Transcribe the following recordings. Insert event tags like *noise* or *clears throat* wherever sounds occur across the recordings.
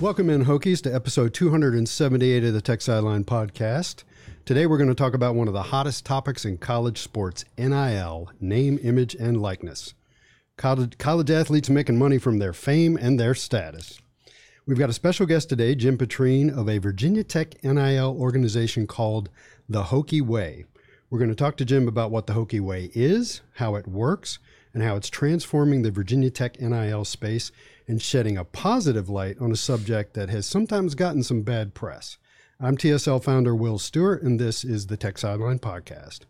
Welcome in, Hokies, to episode 278 of the Tech Sideline podcast. Today, we're going to talk about one of the hottest topics in college sports NIL, name, image, and likeness. College, college athletes making money from their fame and their status. We've got a special guest today, Jim Petrine of a Virginia Tech NIL organization called The Hokie Way. We're going to talk to Jim about what the Hokie Way is, how it works, and how it's transforming the Virginia Tech NIL space and shedding a positive light on a subject that has sometimes gotten some bad press. I'm TSL founder Will Stewart, and this is the Tech Sideline Podcast.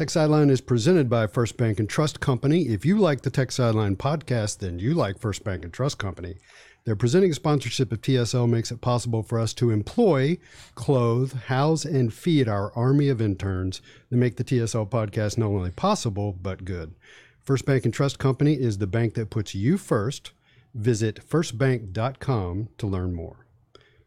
Tech Sideline is presented by First Bank and Trust Company. If you like the Tech Sideline podcast, then you like First Bank and Trust Company. Their presenting sponsorship of TSL makes it possible for us to employ, clothe, house, and feed our army of interns that make the TSL podcast not only possible, but good. First Bank and Trust Company is the bank that puts you first. Visit firstbank.com to learn more.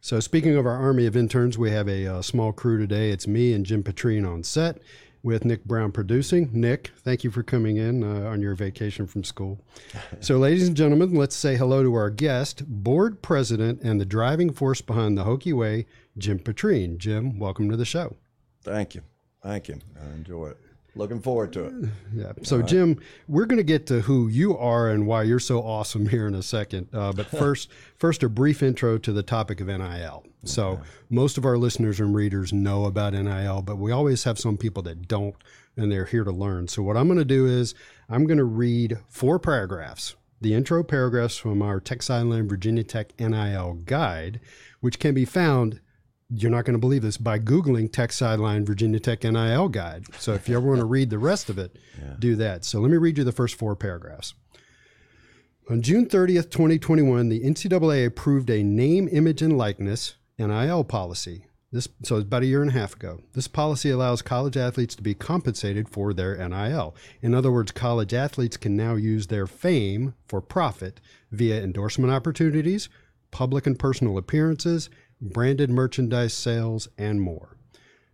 So, speaking of our army of interns, we have a, uh, small crew today. It's me and Jim Petrine on set with Nick Brown producing. Nick, thank you for coming in uh, on your vacation from school. *laughs* so, ladies and gentlemen, let's say hello to our guest, board president and the driving force behind the Hokie Way, Jim Petrine. Jim, welcome to the show. Thank you. Thank you. I enjoy it. Looking forward to it. *sighs* Yeah. So, right. Jim, we're going to get to who you are and why you're so awesome *laughs* here in a second. Uh, but *laughs* first, first, a brief intro to the topic of NIL. So, okay. most of our listeners and readers know about NIL, but we always have some people that don't, and they're here to learn. So, what I'm going to do is I'm going to read four paragraphs, the intro paragraphs from our Tech Sideline Virginia Tech NIL guide, which can be found you're not going to believe this by Googling Tech Sideline Virginia Tech NIL Guide. So if you ever want to read the rest of it, yeah. do that. So let me read you the first four paragraphs. On June 30th, 2021, the NCAA approved a name, image, and likeness NIL policy. This, so it's about a year and a half ago. This policy allows college athletes to be compensated for their NIL. In other words, college athletes can now use their fame for profit via endorsement opportunities, public and personal appearances, branded merchandise sales, and more.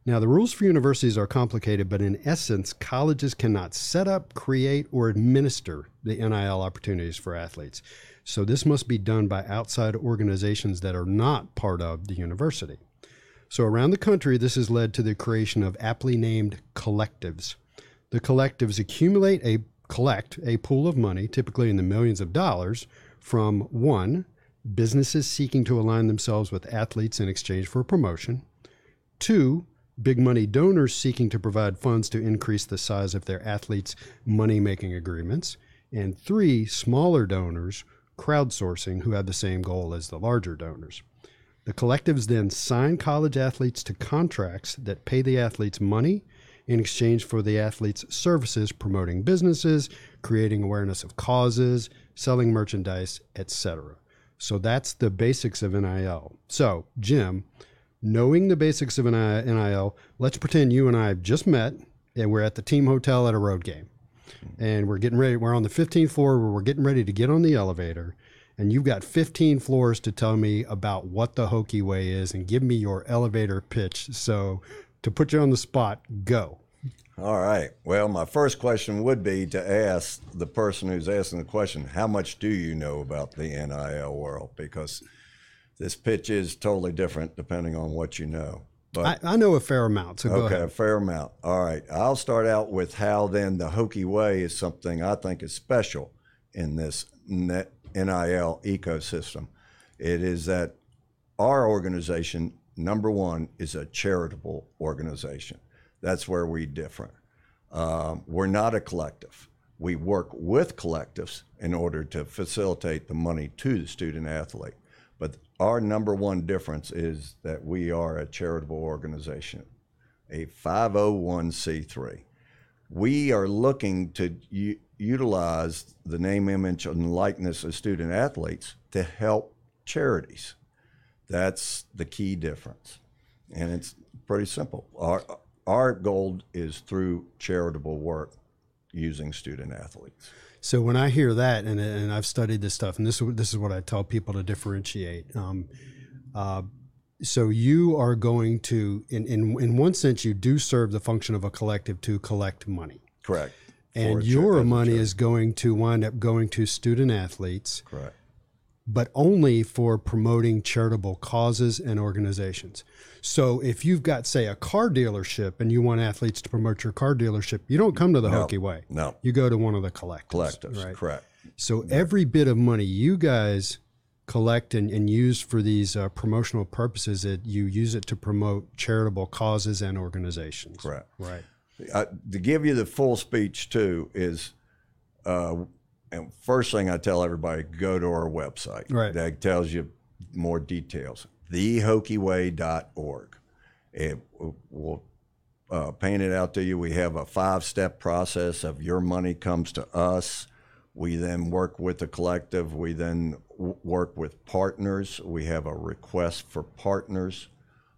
Now, the rules for universities are complicated, but in essence, colleges cannot set up, create, or administer the NIL opportunities for athletes. So, this must be done by outside organizations that are not part of the university. So, around the country, this has led to the creation of aptly named collectives. The collectives accumulate a collect a pool of money, typically in the millions of dollars, from one, businesses seeking to align themselves with athletes in exchange for promotion. Two, big money donors seeking to provide funds to increase the size of their athletes' money making agreements. And three, smaller donors, crowdsourcing, who have the same goal as the larger donors. The collectives then sign college athletes to contracts that pay the athletes money in exchange for the athletes' services promoting businesses, creating awareness of causes, selling merchandise, etc. So that's the basics of NIL. So, Jim, knowing the basics of NIL, let's pretend you and I have just met and we're at the team hotel at a road game. And we're getting ready, we're on the 15th floor where we're getting ready to get on the elevator. And you've got 15 floors to tell me about what the Hokie Way is and give me your elevator pitch. So, to put you on the spot, go. All right. Well, my first question would be to ask the person who's asking the question, how much do you know about the NIL world? Because this pitch is totally different depending on what you know. But I, I know a fair amount. So okay, a fair amount. All right. I'll start out with how then the Hokie Way is something I think is special in this net NIL ecosystem. It is that our organization, number one, is a charitable organization. That's where we differ. Um, we're not a collective. We work with collectives in order to facilitate the money to the student athlete. But our number one difference is that we are a charitable organization, a 501c3. We are looking to u- utilize the name, image, and likeness of student athletes to help charities. That's the key difference. And it's pretty simple. Our, our goal is through charitable work using student athletes. So when I hear that, and, and I've studied this stuff, and this is this is what I tell people to differentiate. Um, uh, so you are going to, in, in in one sense, you do serve the function of a collective to collect money, Correct. And your money is going to wind up going to student athletes, correct. But only for promoting charitable causes and organizations. So if you've got, say, a car dealership and you want athletes to promote your car dealership, you don't come to the Hokie Way. No. You go to one of the collectives. Collectives. right? Correct. So every bit of money you guys collect and, and use for these uh, promotional purposes, that you use it to promote charitable causes and organizations. Correct. Right. uh, to give you the full speech too is uh, and first thing I tell everybody go to our website. Right. that tells you more details. Thehokieway.org it will uh, paint it out to you. We have a five step process of your money comes to us. We then work with the collective. We then w- work with partners. We have a request for partners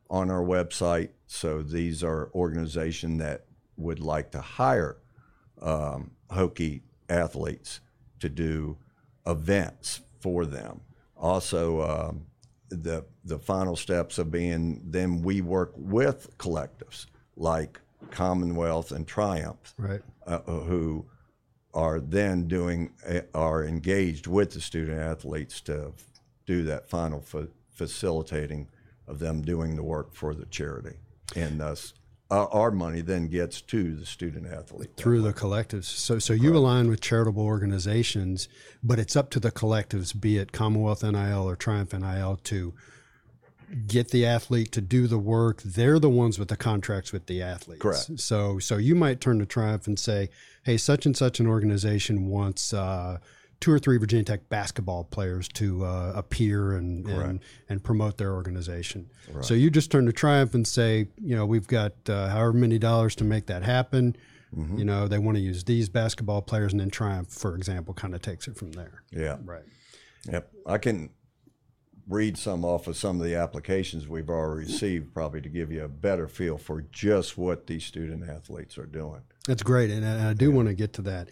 on our website. So these are organizations that would like to hire um, Hokie athletes to do events for them. Also, um, the the final steps of being then we work with collectives like Commonwealth and Triumph, Right. uh, who are then doing uh, are engaged with the student athletes to do that final fa- facilitating of them doing the work for the charity, and thus uh, our money then gets to the student athlete. Through the collectives. So, so you align with charitable organizations, but it's up to the collectives, be it Commonwealth NIL or Triumph NIL, to get the athlete to do the work. They're the ones with the contracts with the athletes. Correct. So, so you might turn to Triumph and say, "Hey, such and such an organization wants uh, two or three Virginia Tech basketball players to uh, appear and, and and promote their organization." So you just turn to Triumph and say, "You know, we've got uh, however many dollars to make that happen." You know, they want to use these basketball players, and then Triumph, for example, kind of takes it from there. Yeah. Right. Yep. I can read some off of some of the applications we've already received, probably to give you a better feel for just what these student athletes are doing. That's great, and I I do want to get to that.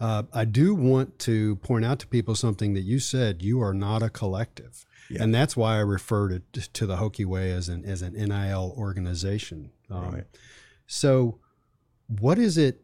Uh, I do want to point out to people something that you said. You are not a collective, and that's why I refer to to the Hokie Way as an as an NIL organization. Um, Right. So, what is it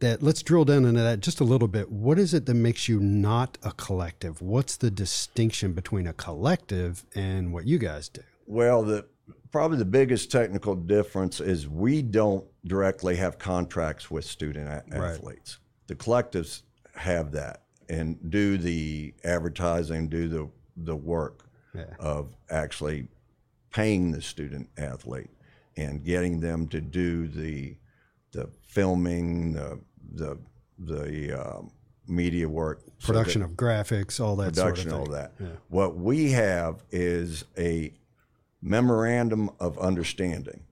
that? Let's drill down into that just a little bit. What is it that makes you not a collective? What's the distinction between a collective and what you guys do? Well, the probably the biggest technical difference is we don't directly have contracts with student a- Right. athletes. The collectives have that and do the advertising, do the the work Yeah. of actually paying the student athlete and getting them to do the the filming, the the the um, media work, so Production of graphics, all that production, sort all of thing. that. What we have is a memorandum of understanding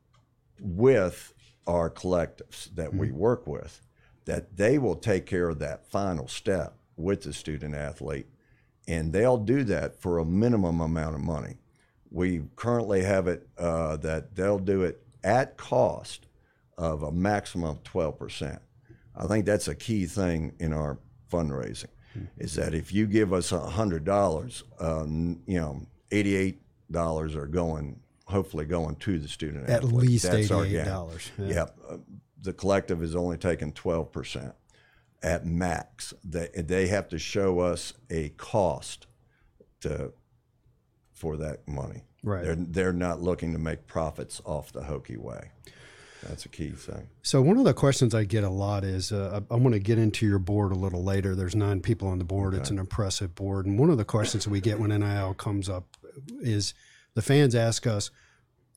with our collectives that we work with that they will take care of that final step with the student athlete and they'll do that for a minimum amount of money. We currently have it uh, that they'll do it at cost of a maximum of 12%. I think that's a key thing in our fundraising is that if you give us $100, um, you know, $88 are going, hopefully going to the student At athlete. least That's our $88, yeah. Yep. Uh, the collective is only taking 12% at max. They, they have to show us a cost to for that money. Right. They're, they're not looking to make profits off the hokie way. That's a key thing. So one of the questions I get a lot is, uh, I want to get into your board a little later. There's nine people on the board. It's an impressive board. And one of the questions we get when NIL comes up is the fans ask us,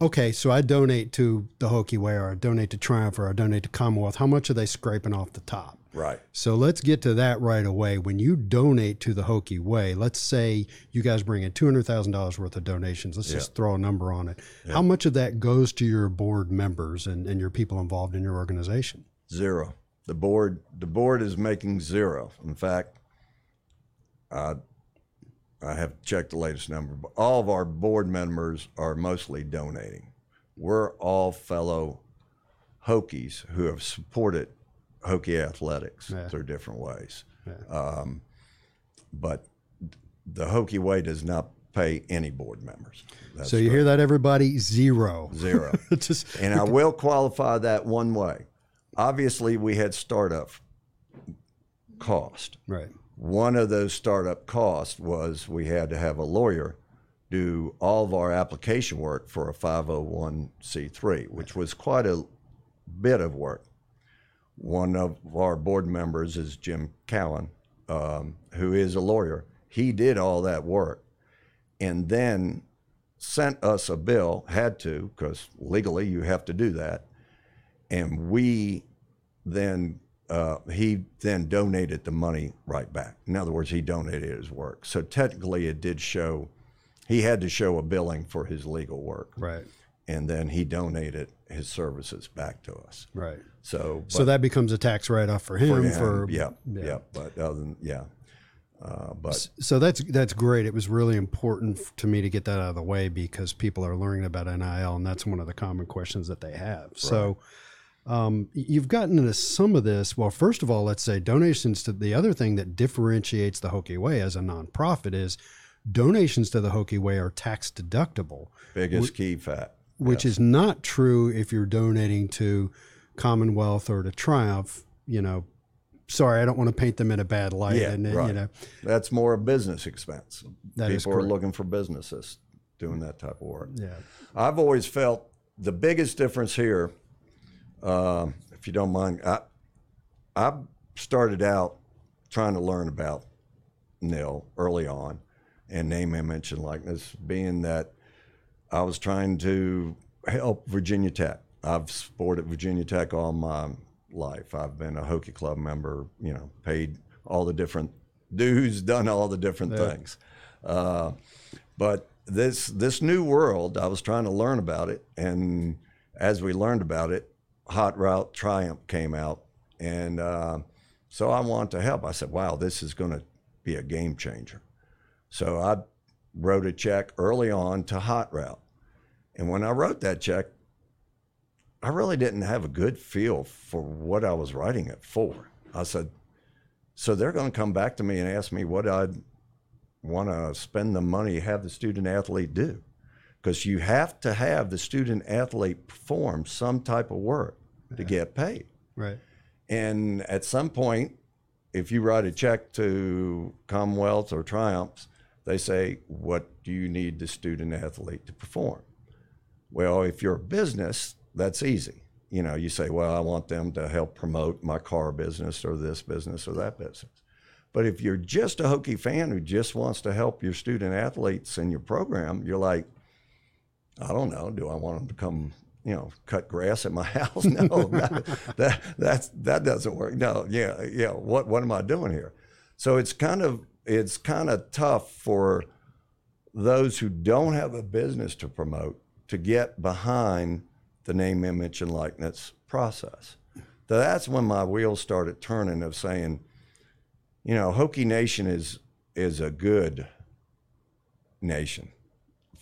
okay, so I donate to the Hokie Way or I donate to Triumph or I donate to Commonwealth. How much are they scraping off the top? Right. So let's get to that right away. When you donate to the Hokie Way, let's say you guys bring in $200,000 worth of donations. Let's just throw a number on it. How much of that goes to your board members and, and your people involved in your organization? Zero. The board the board is making zero. In fact, I I have checked the latest number, but all of our board members are mostly donating. We're all fellow Hokies who have supported Hokie athletics Yeah. through different ways. Yeah. Um, but the Hokie way does not pay any board members. That's so you hear that, everybody? Zero. zero. *laughs* just And I will qualify that one way. Obviously, we had startup cost. right. One of those startup costs was we had to have a lawyer do all of our application work for a 501c3, which was quite a bit of work. One of our board members is Jim Cowan, um, who is a lawyer. He did all that work and then sent us a bill, had to, because legally you have to do that. And we then, uh, he then donated the money right back. In other words, he donated his work. So technically, it did show, he had to show a billing for his legal work. Right. And then he donated his services back to us. Right. So, So that becomes a tax write off for him. For, yeah, yeah. yeah, But other than, yeah. Uh, but So that's that's great. It was really important to me to get that out of the way because people are learning about NIL, and that's one of the common questions that they have. So um, you've gotten into some of this. Well, first of all, let's say donations to the other thing that differentiates the Hokie Way as a nonprofit is donations to the Hokie Way are tax deductible, biggest key fact. which is not true if you're donating to Commonwealth or to Triumph. You know, sorry, I don't want to paint them in a bad light. Yeah, and, right. you know, That's more a business expense. That is People are looking for businesses doing that type of work. yeah. I've always felt the biggest difference here, um, if you don't mind, I, I started out trying to learn about NIL early on and name, image, and likeness, being that I was trying to help Virginia Tech. I've supported Virginia Tech all my life. I've been a Hokie Club member, you know, paid all the different dues, *laughs* done all the different things. Uh, but this this new world, I was trying to learn about it, and as we learned about it, Hot Route Triumph came out, and uh, so I wanted to help. I said, "Wow, this is going to be a game changer." So I wrote a check early on to Hot Route, and when I wrote that check, I really didn't have a good feel for what I was writing it for. I said, "So they're going to come back to me and ask me what I'd want to spend the money have the student athlete do because you have to have the student athlete perform some type of work to get paid. Right. and at some point if you write a check to commonwealth or triumphs they say what do you need the student athlete to perform? Well if you're a business that's easy. You know you say well i want them to help promote my car business or this business or that business. But if you're just a Hokie fan who just wants to help your student athletes in your program, you're like, I don't know, do I want them to come, you know, cut grass at my *laughs* house? No, *laughs* that, that that's that doesn't work. No, yeah, yeah. What what am I doing here? So it's kind of it's kind of tough for those who don't have a business to promote to get behind the name, image, and likeness process. So that's when my wheels started turning of saying, you know, Hokie Nation is is a good nation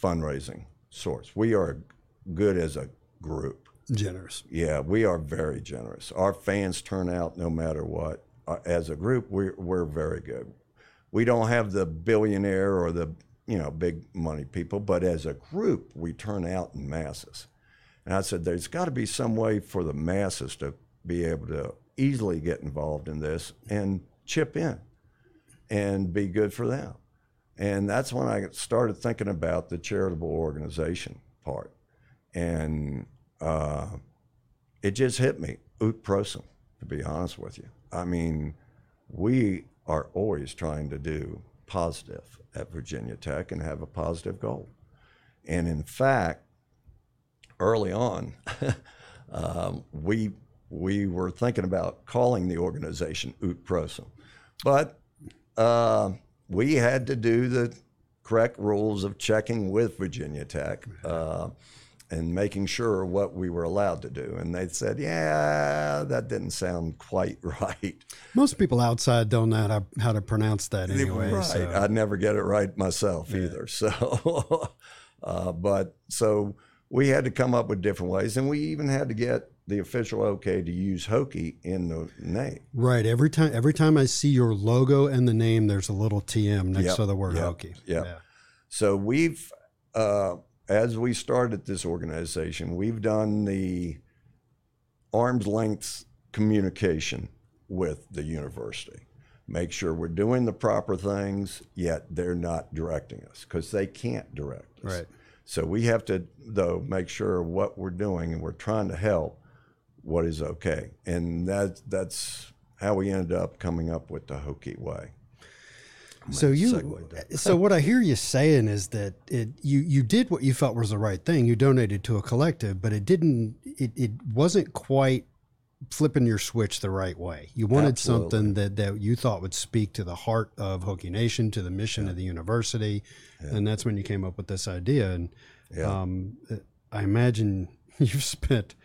fundraising source. We are good as a group. Generous. Yeah, we are very generous. Our fans turn out no matter what. Uh, as a group, we're, we're very good. We don't have the billionaire or the you know big money people, but as a group, we turn out in masses. And I said, there's got to be some way for the masses to be able to easily get involved in this and chip in and be good for them. And that's when I started thinking about the charitable organization part. And uh, it just hit me, ut prosim, to be honest with you. I mean, we are always trying to do positive at Virginia Tech and have a positive goal. And in fact, early on, *laughs* um, we we were thinking about calling the organization Ut Prosim, but uh, we had to do the correct rules of checking with Virginia Tech. Uh, and making sure what we were allowed to do. And they said, yeah, that didn't sound quite *laughs* right. Most people outside don't know how to, how to pronounce that anyway. Right. so- I'd never get it right myself either. *laughs* So, uh, but so we had to come up with different ways. And we even had to get the official okay to use Hokie in the name. Right. Every time every time I see your logo and the name, there's a little TM next Yep, to the word yep, Hokie. yep. Yeah. So we've, uh, as we started this organization, we've done the arm's length communication with the university. Make sure we're doing the proper things, yet they're not directing us because they can't direct us. Right. So we have to, though, make sure what we're doing and we're trying to help what is okay. And that, that's how we ended up coming up with the Hokie Way. So you, so what I hear you saying is that it you you did what you felt was the right thing. You donated to a collective, but it didn't. It, it wasn't quite flipping your switch the right way. You wanted something that that you thought would speak to the heart of Hokie Nation, to the mission of the university, and that's when you came up with this idea. And Yeah. um, I imagine *laughs* you've spent.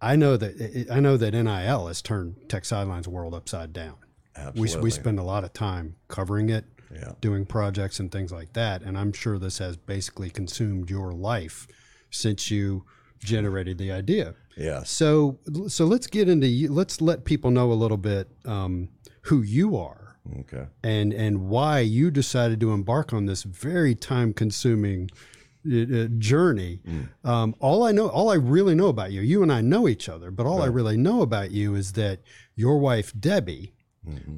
I know that I know that NIL has turned Tech Sidelines world upside down. We, Absolutely. we spend a lot of time covering it, Yeah. doing projects and things like that. And I'm sure this has basically consumed your life since you generated the idea. Yes. So, so let's get into you. Let's let people know a little bit um, who you are Okay. and and why you decided to embark on this very time consuming uh, journey. Um, all I know, all I really know about you, you and I know each other, but all I really know about you is that your wife Debbie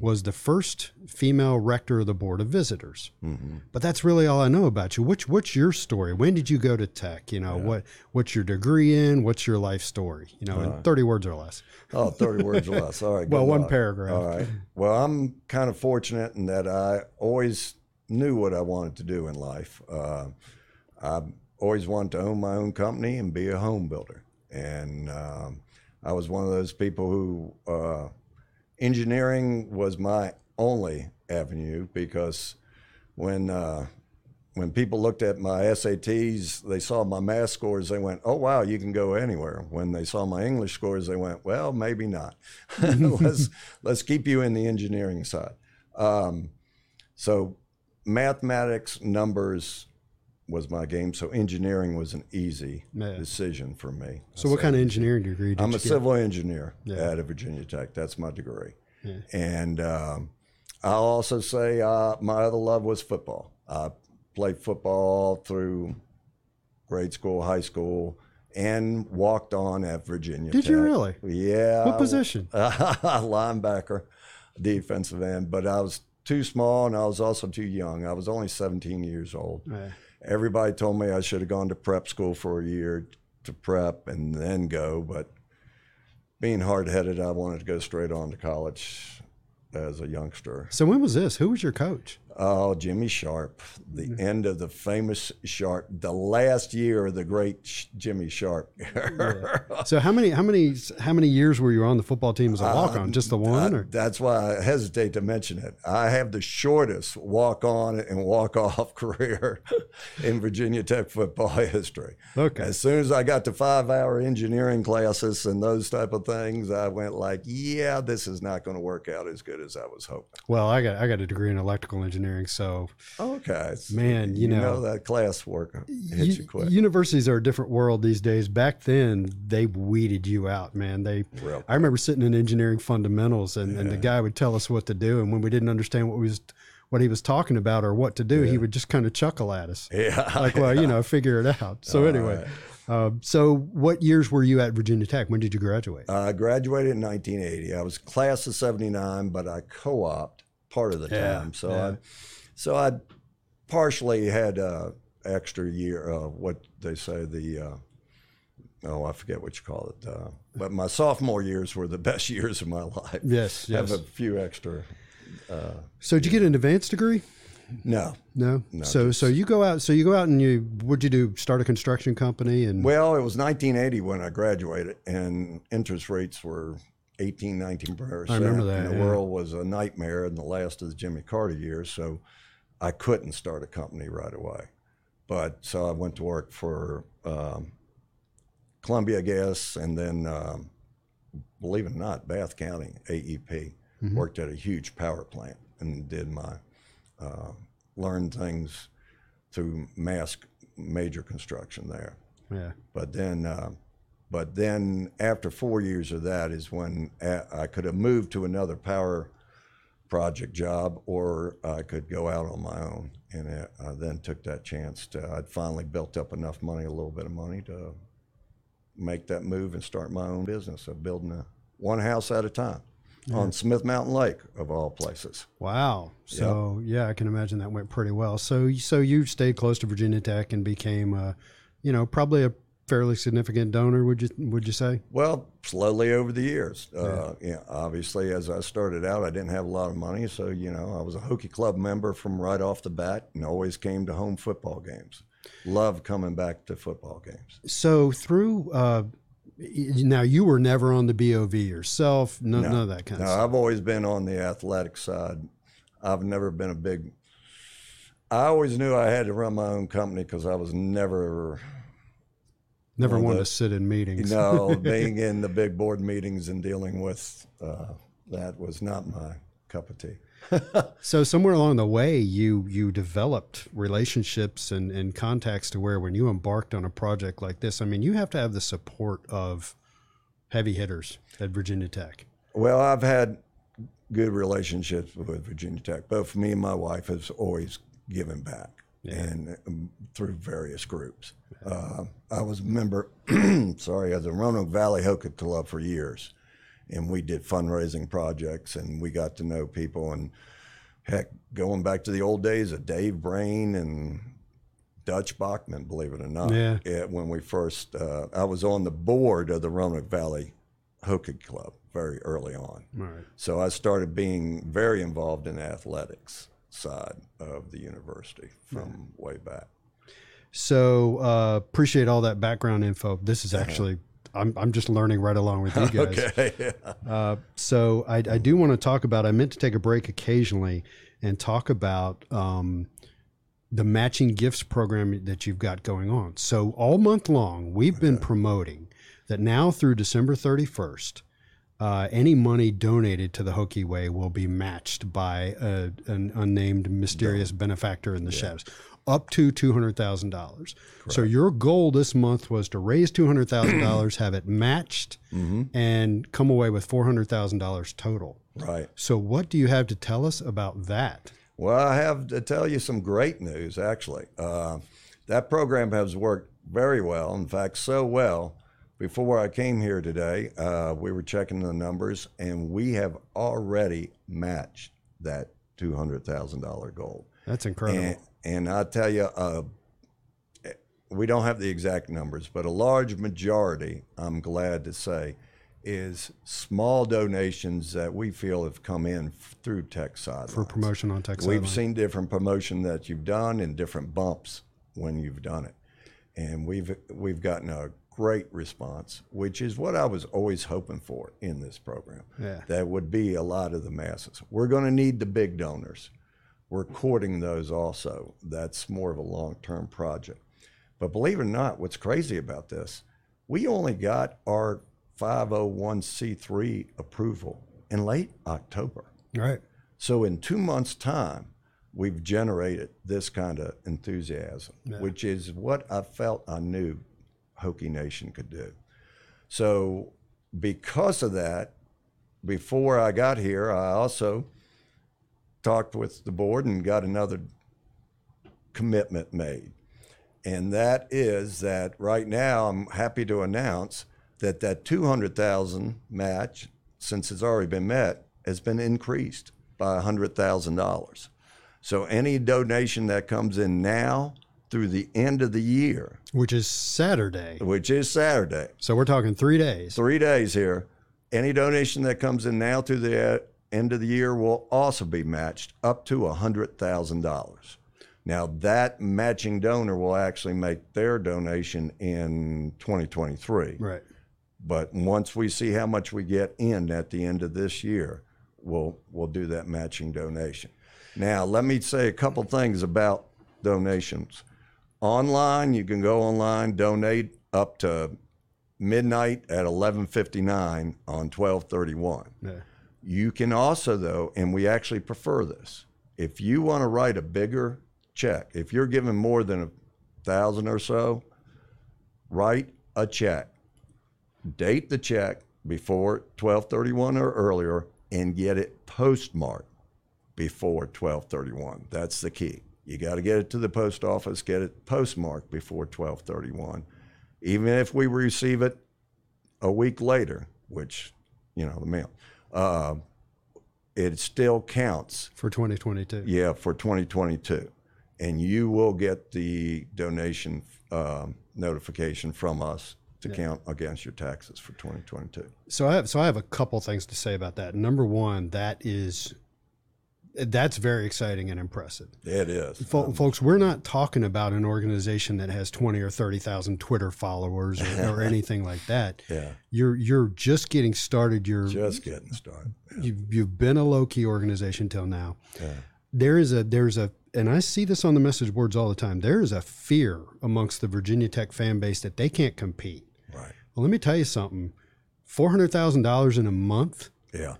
was the first female rector of the board of visitors. But that's really all I know about you. Which what's your story? When did you go to Tech? You know what what's your degree in? What's your life story? You know, in thirty words or less. Oh, 30 *laughs* words or less. All right. Well, one luck. paragraph. All right. Well, I'm kind of fortunate in that I always knew what I wanted to do in life. Uh, I always wanted to own my own company and be a home builder. And um, I was one of those people who uh, engineering was my only avenue because when uh, when people looked at my SATs, they saw my math scores, they went, "Oh wow, you can go anywhere." When they saw my English scores, they went, "Well, maybe not. *laughs* let's let's keep you in the engineering side." Um, so, mathematics, numbers was my game. So, engineering was an easy Yeah. decision for me. So, what kind of engineering degree did you I'm a get? civil engineer Yeah. Virginia Tech. That's my degree. And um, I'll also say uh, my other love was football. I played football through grade school, high school, and walked on at Virginia Did Tech. you really? Yeah. What position? *laughs* Linebacker, defensive end. But I was too small and I was also too young. I was only 17 years old. Yeah. Everybody told me I should have gone to prep school for a year to prep and then go, but being hard headed, I wanted to go straight on to college as a youngster. So when was this? Who was your coach? Oh, Jimmy Sharpe, the mm-hmm. end of the famous Sharpe, the last year of the great Sh- Jimmy Sharpe. *laughs* So how many how many how many years were you on the football team as a uh, walk on? Just the uh, one, I- or that's why I hesitate to mention it. I have the shortest walk on and walk off *laughs* career in Virginia Tech football *laughs* history. Okay. As soon as I got to five hour engineering classes and those type of things, I went like, yeah, this is not going to work out as good as I was hoping. well, I got I got a degree in electrical engineering, so Okay. Man, you know- that class work hits you quick. universities are a different world these days. Back then, they weeded you out, man. They Real I remember sitting in engineering fundamentals, and, and the guy would tell us what to do, and when we didn't understand what we was what he was talking about or what to do, he would just kind of chuckle at us. yeah. *laughs* like, well, you know, figure it out. So anyway, uh, so what years were you at Virginia Tech? When did you graduate? I graduated in 1980. I was class of 79, but I co-opted part of the Yeah, time. So yeah. I, so I partially had uh, extra year. Uh, what they say the. Uh, Oh, I forget what you call it. Uh, but my sophomore years were the *laughs* best years of my life. yes, I have a few extra. So did you get an advanced degree? No. No. No, so just- so you go out. So you go out and you what'd you do? Start a construction company and Well, it was 1980 when I graduated, and interest rates were 18, 19 percent. I remember that, And the yeah. world was a nightmare in the last of the Jimmy Carter years, so I couldn't start a company right away. But so I went to work for um, Columbia Gas, and then, um, believe it or not, Bath County AEP. Mm-hmm. Worked at a huge power plant and did my uh, learned things through mass major construction there. yeah. But then, uh, but then after four years of that is when I could have moved to another power project job, or I could go out on my own. And I then took that chance. To, I'd finally built up enough money, a little bit of money, to make that move and start my own business of building a one house at a time on Smith Mountain Lake, of all places. Wow. So yeah, I can imagine that went pretty well. So so you stayed close to Virginia Tech and became, uh, you know, probably a fairly significant donor. Would you would you say? Well, slowly over the years. Uh, yeah, obviously, as I started out, I didn't have a lot of money, so you know, I was a Hokie Club member from right off the bat, and always came to home football games. Love coming back to football games. So through uh, now you were never on the BOV yourself. No, none of that kind No, of stuff. I've always been on the athletic side. I've never been a big. I always knew I had to run my own company because I was never, Never wanted the- to sit in meetings. no, *laughs* being in the big board meetings and dealing with uh, that was not my cup of tea. *laughs* So somewhere along the way, you you developed relationships and, and contacts to where when you embarked on a project like this, I mean, you have to have the support of heavy hitters at Virginia Tech. Well, I've had good relationships with Virginia Tech. Both me and my wife has always given back, and um, through various groups. Uh, I was a member, *clears throat* sorry, of the Roanoke Valley Hokie Club for years, and we did fundraising projects, and we got to know people. And heck, going back to the old days of Dave Braine and Dutch Baughman, believe it or not. Yeah. Yeah, when we first, uh, I was on the board of the Roanoke Valley Hokie Club very early on. Right. So I started being very involved in athletics side of the university from way back. So uh, appreciate all that background info. This is actually I'm I'm just learning right along with you *laughs* guys. Okay. Uh, so I, I do want to talk about. I meant to take a break occasionally and talk about um, the matching gifts program that you've got going on. So all month long, we've been promoting that now through December 31st. Uh, any money donated to the Hokie Way will be matched by a, an unnamed mysterious benefactor in the shadows, up to two hundred thousand dollars. So your goal this month was to raise two hundred thousand dollars, *clears throat* have it matched, and come away with four hundred thousand dollars total. right. So what do you have to tell us about that? Well, I have to tell you some great news, actually. Uh, that program has worked very well. In fact, so well. Before I came here today, uh, we were checking the numbers, and we have already matched that $200,000 goal. That's incredible. And, and I tell you, uh, we don't have the exact numbers, but a large majority, I'm glad to say, is small donations that we feel have come in f- through Tech Sidelines. for promotion on Texas. We've seen different promotion that you've done and different bumps when you've done it, and we've we've gotten a great response, which is what I was always hoping for in this program. Yeah. That would be a lot of the masses. We're going to need the big donors. We're courting those also. That's more of a long-term project. But believe it or not, what's crazy about this, we only got our 501c3 approval in late October. right. So in two months' time, we've generated this kind of enthusiasm, which is what I felt I knew Hokie Nation could do. So because of that, before I got here, I also talked with the board and got another commitment made. And that is that right now I'm happy to announce that that 200,000 match since it's already been met has been increased by $100,000. So any donation that comes in now through the end of the year, Which is Saturday. which is Saturday, So we're talking three days. three days here. Any donation that comes in now through the uh, end of the year will also be matched up to $100,000. Now, that matching donor will actually make their donation in 2023. Right. But once we see how much we get in at the end of this year, we'll we'll do that matching donation. Now, let me say a couple things about donations. Online, you can go online, donate up to midnight at 11:59 on 12:31. Yeah. You can also though, and we actually prefer this. If you want to write a bigger check, if you're giving more than a thousand or so, write a check. Date the check before 12:31 or earlier and get it postmarked before 12:31. That's the key. You got to get it to the post office, get it postmarked before 12:31. Even if we receive it a week later, which you know the mail, uh, it still counts. For 2022. Yeah, for 2022, and you will get the donation um, notification from us to count against your taxes for 2022. So I have so I have a couple things to say about that. Number one, that is that's very exciting and impressive. It is. Fol- um, folks, we're not talking about an organization that has 20 or 30,000 Twitter followers or, or *laughs* anything like that. Yeah, You're you're just getting started. You're just getting started. you've, you've been a low key organization till now. Yeah. There is a there's a and I see this on the message boards all the time. There is a fear amongst the Virginia Tech fan base that they can't compete. Right. Well, let me tell you something. Four hundred thousand dollars in a month. Yeah.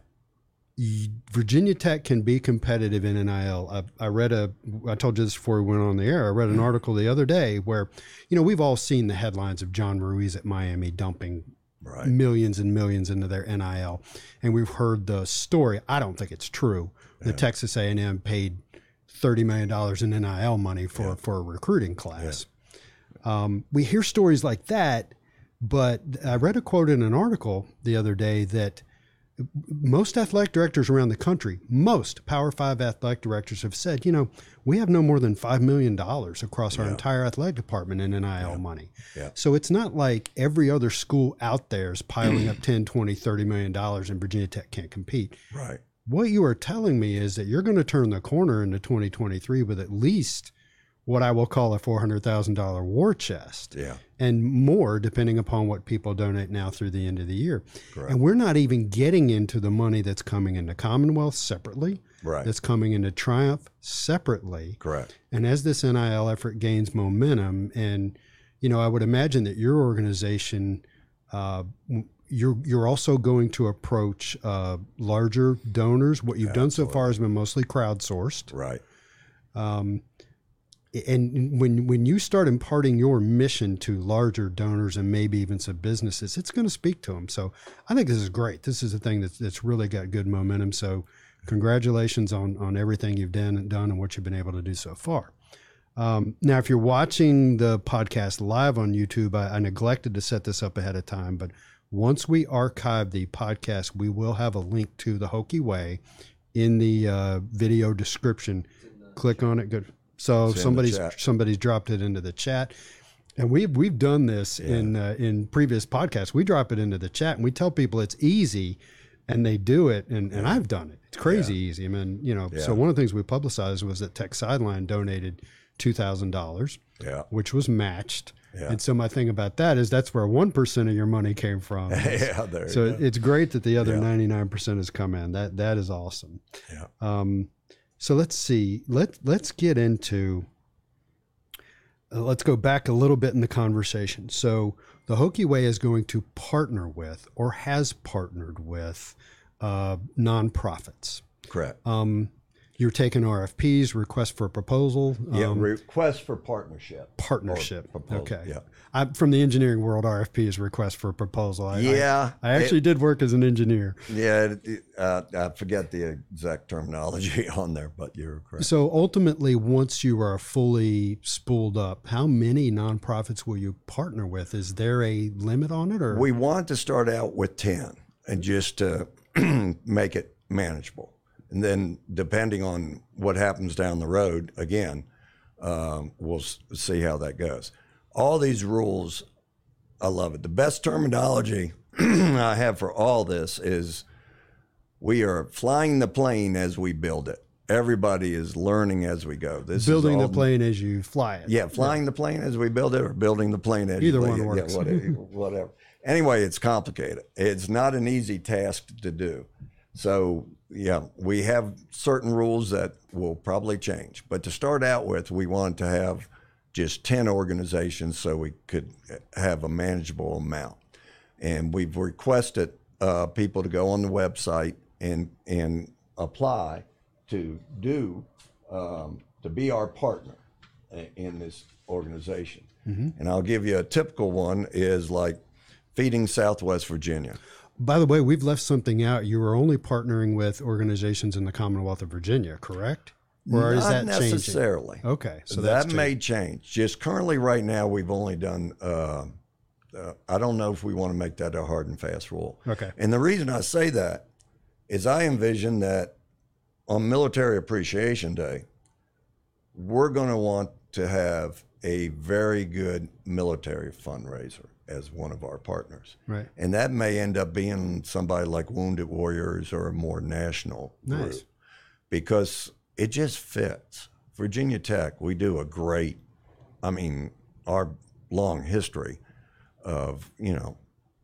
Virginia Tech can be competitive in NIL. I, I read a, I told you this before we went on the air. I read an article the other day where, you know, we've all seen the headlines of John Ruiz at Miami dumping Right. millions and millions into their NIL, and we've heard the story. I don't think it's true. The Texas A&M paid thirty million dollars in NIL money for for a recruiting class. Um, we hear stories like that, but I read a quote in an article the other day that most athletic directors around the country, most Power Five athletic directors have said, you know, we have no more than $5 million across our entire athletic department in NIL money. Yeah. So it's not like every other school out there is piling up *clears throat* 10, 20, 30 million dollars and Virginia Tech can't compete. Right. What you are telling me is that you're going to turn the corner into 2023 with at least what I will call a $400,000 war chest Yeah. and more depending upon what people donate now through the end of the year. Correct. And we're not even getting into the money that's coming into Commonwealth separately, Right. that's coming into Triumph separately. Correct. And as this NIL effort gains momentum, and you know, I would imagine that your organization, uh, you're you're also going to approach uh, larger donors. What you've done so far has been mostly crowdsourced. Right. Um, and when when you start imparting your mission to larger donors and maybe even some businesses, it's going to speak to them. So I think this is great. This is a thing that's that's really got good momentum. So congratulations on on everything you've done and done and what you've been able to do so far. Um, now, if you're watching the podcast live on YouTube, I, I neglected to set this up ahead of time, but once we archive the podcast, we will have a link to the Hokie Way in the uh, video description. Click on it. Good. So somebody's somebody's dropped it into the chat, and we've we've done this in uh, in previous podcasts. We drop it into the chat, and we tell people it's easy, and they do it. And, and I've done it. It's crazy easy. I mean, you know. So one of the things we publicized was that Tech Sideline donated two thousand dollars, Yeah. which was matched. Yeah. And so my thing about that is that's where one percent of your money came from. *laughs* yeah. There. So it's great that the other ninety nine percent has come in. That that is awesome. Yeah. Um, so let's see. Let let's get into. uh, let's go back a little bit in the conversation. So the Hokie Way is going to partner with or has partnered with uh, nonprofits. Correct. Um, you're taking RFPs, request for proposal. yeah. um, request for partnership. partnership. Proposal, Okay. yeah. I'm from the engineering world. RFP is request for proposal. I, I- Yeah. I, actually did work as an engineer. Yeah. it- it- uh, I forget the exact terminology *laughs* on there, but you're correct. So ultimately, once you are fully spooled up, how many nonprofits will you partner with? Is there a limit on it, or We want to start out with 10 and just to *clears throat* make it manageable. And then, depending on what happens down the road, again, um, we'll see how that goes. All these rules, I love it. The best terminology *clears throat* I have for all this is we are flying the plane as we build it. Everybody is learning as we go. This Building the plane as you fly it. Yeah, flying the plane as we build it, or building the plane as Either you one it. works. Yeah, whatever, *laughs* whatever. Anyway, it's complicated. It's not an easy task to do. So yeah, we have certain rules that will probably change. But to start out with, we want to have just ten organizations so we could have a manageable amount. And we've requested uh, people to go on the website and and apply to do um, to be our partner in this organization. And I'll give you a typical one is like feeding Southwest Virginia. By the way, we've left something out. You were only partnering with organizations in the Commonwealth of Virginia, correct? Or is Not that changing? necessarily. Okay, so that may change. Just currently, right now, we've only done. Uh, uh, I don't know if we want to make that a hard and fast rule. Okay. And the reason I say that is I envision that on Military Appreciation Day, we're going to want to have a very good military fundraiser as one of our partners. right. And that may end up being somebody like Wounded Warriors or a more national group because it just fits. Virginia Tech, we do a great, I mean, our long history of, you know,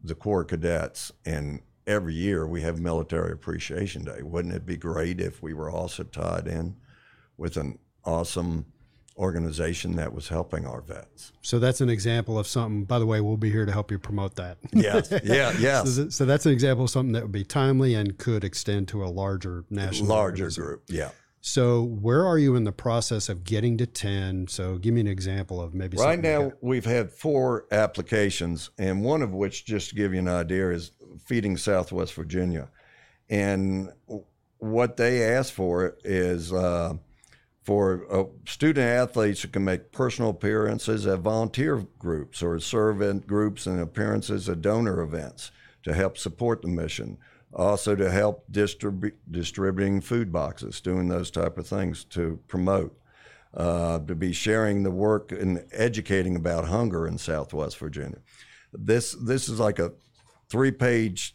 the Corps cadets and every year we have Military Appreciation Day. Wouldn't it be great if we were also tied in with an awesome organization that was helping our vets? So that's an example of something. By the way, we'll be here to help you promote that. Yes, *laughs* yeah, yes. So, so that's an example of something that would be timely and could extend to a larger national Larger group, yeah. So where are you in the process of getting to 10? So give me an example of maybe Right now, like we've had four applications, and one of which, just to give you an idea, is Feeding Southwest Virginia. And what they ask for is uh, for uh, student athletes who can make personal appearances at volunteer groups or serve in groups and appearances at donor events to help support the mission. Also, to help distribu- distributing food boxes, doing those type of things to promote uh, to be sharing the work and educating about hunger in Southwest Virginia. This this is like a three page,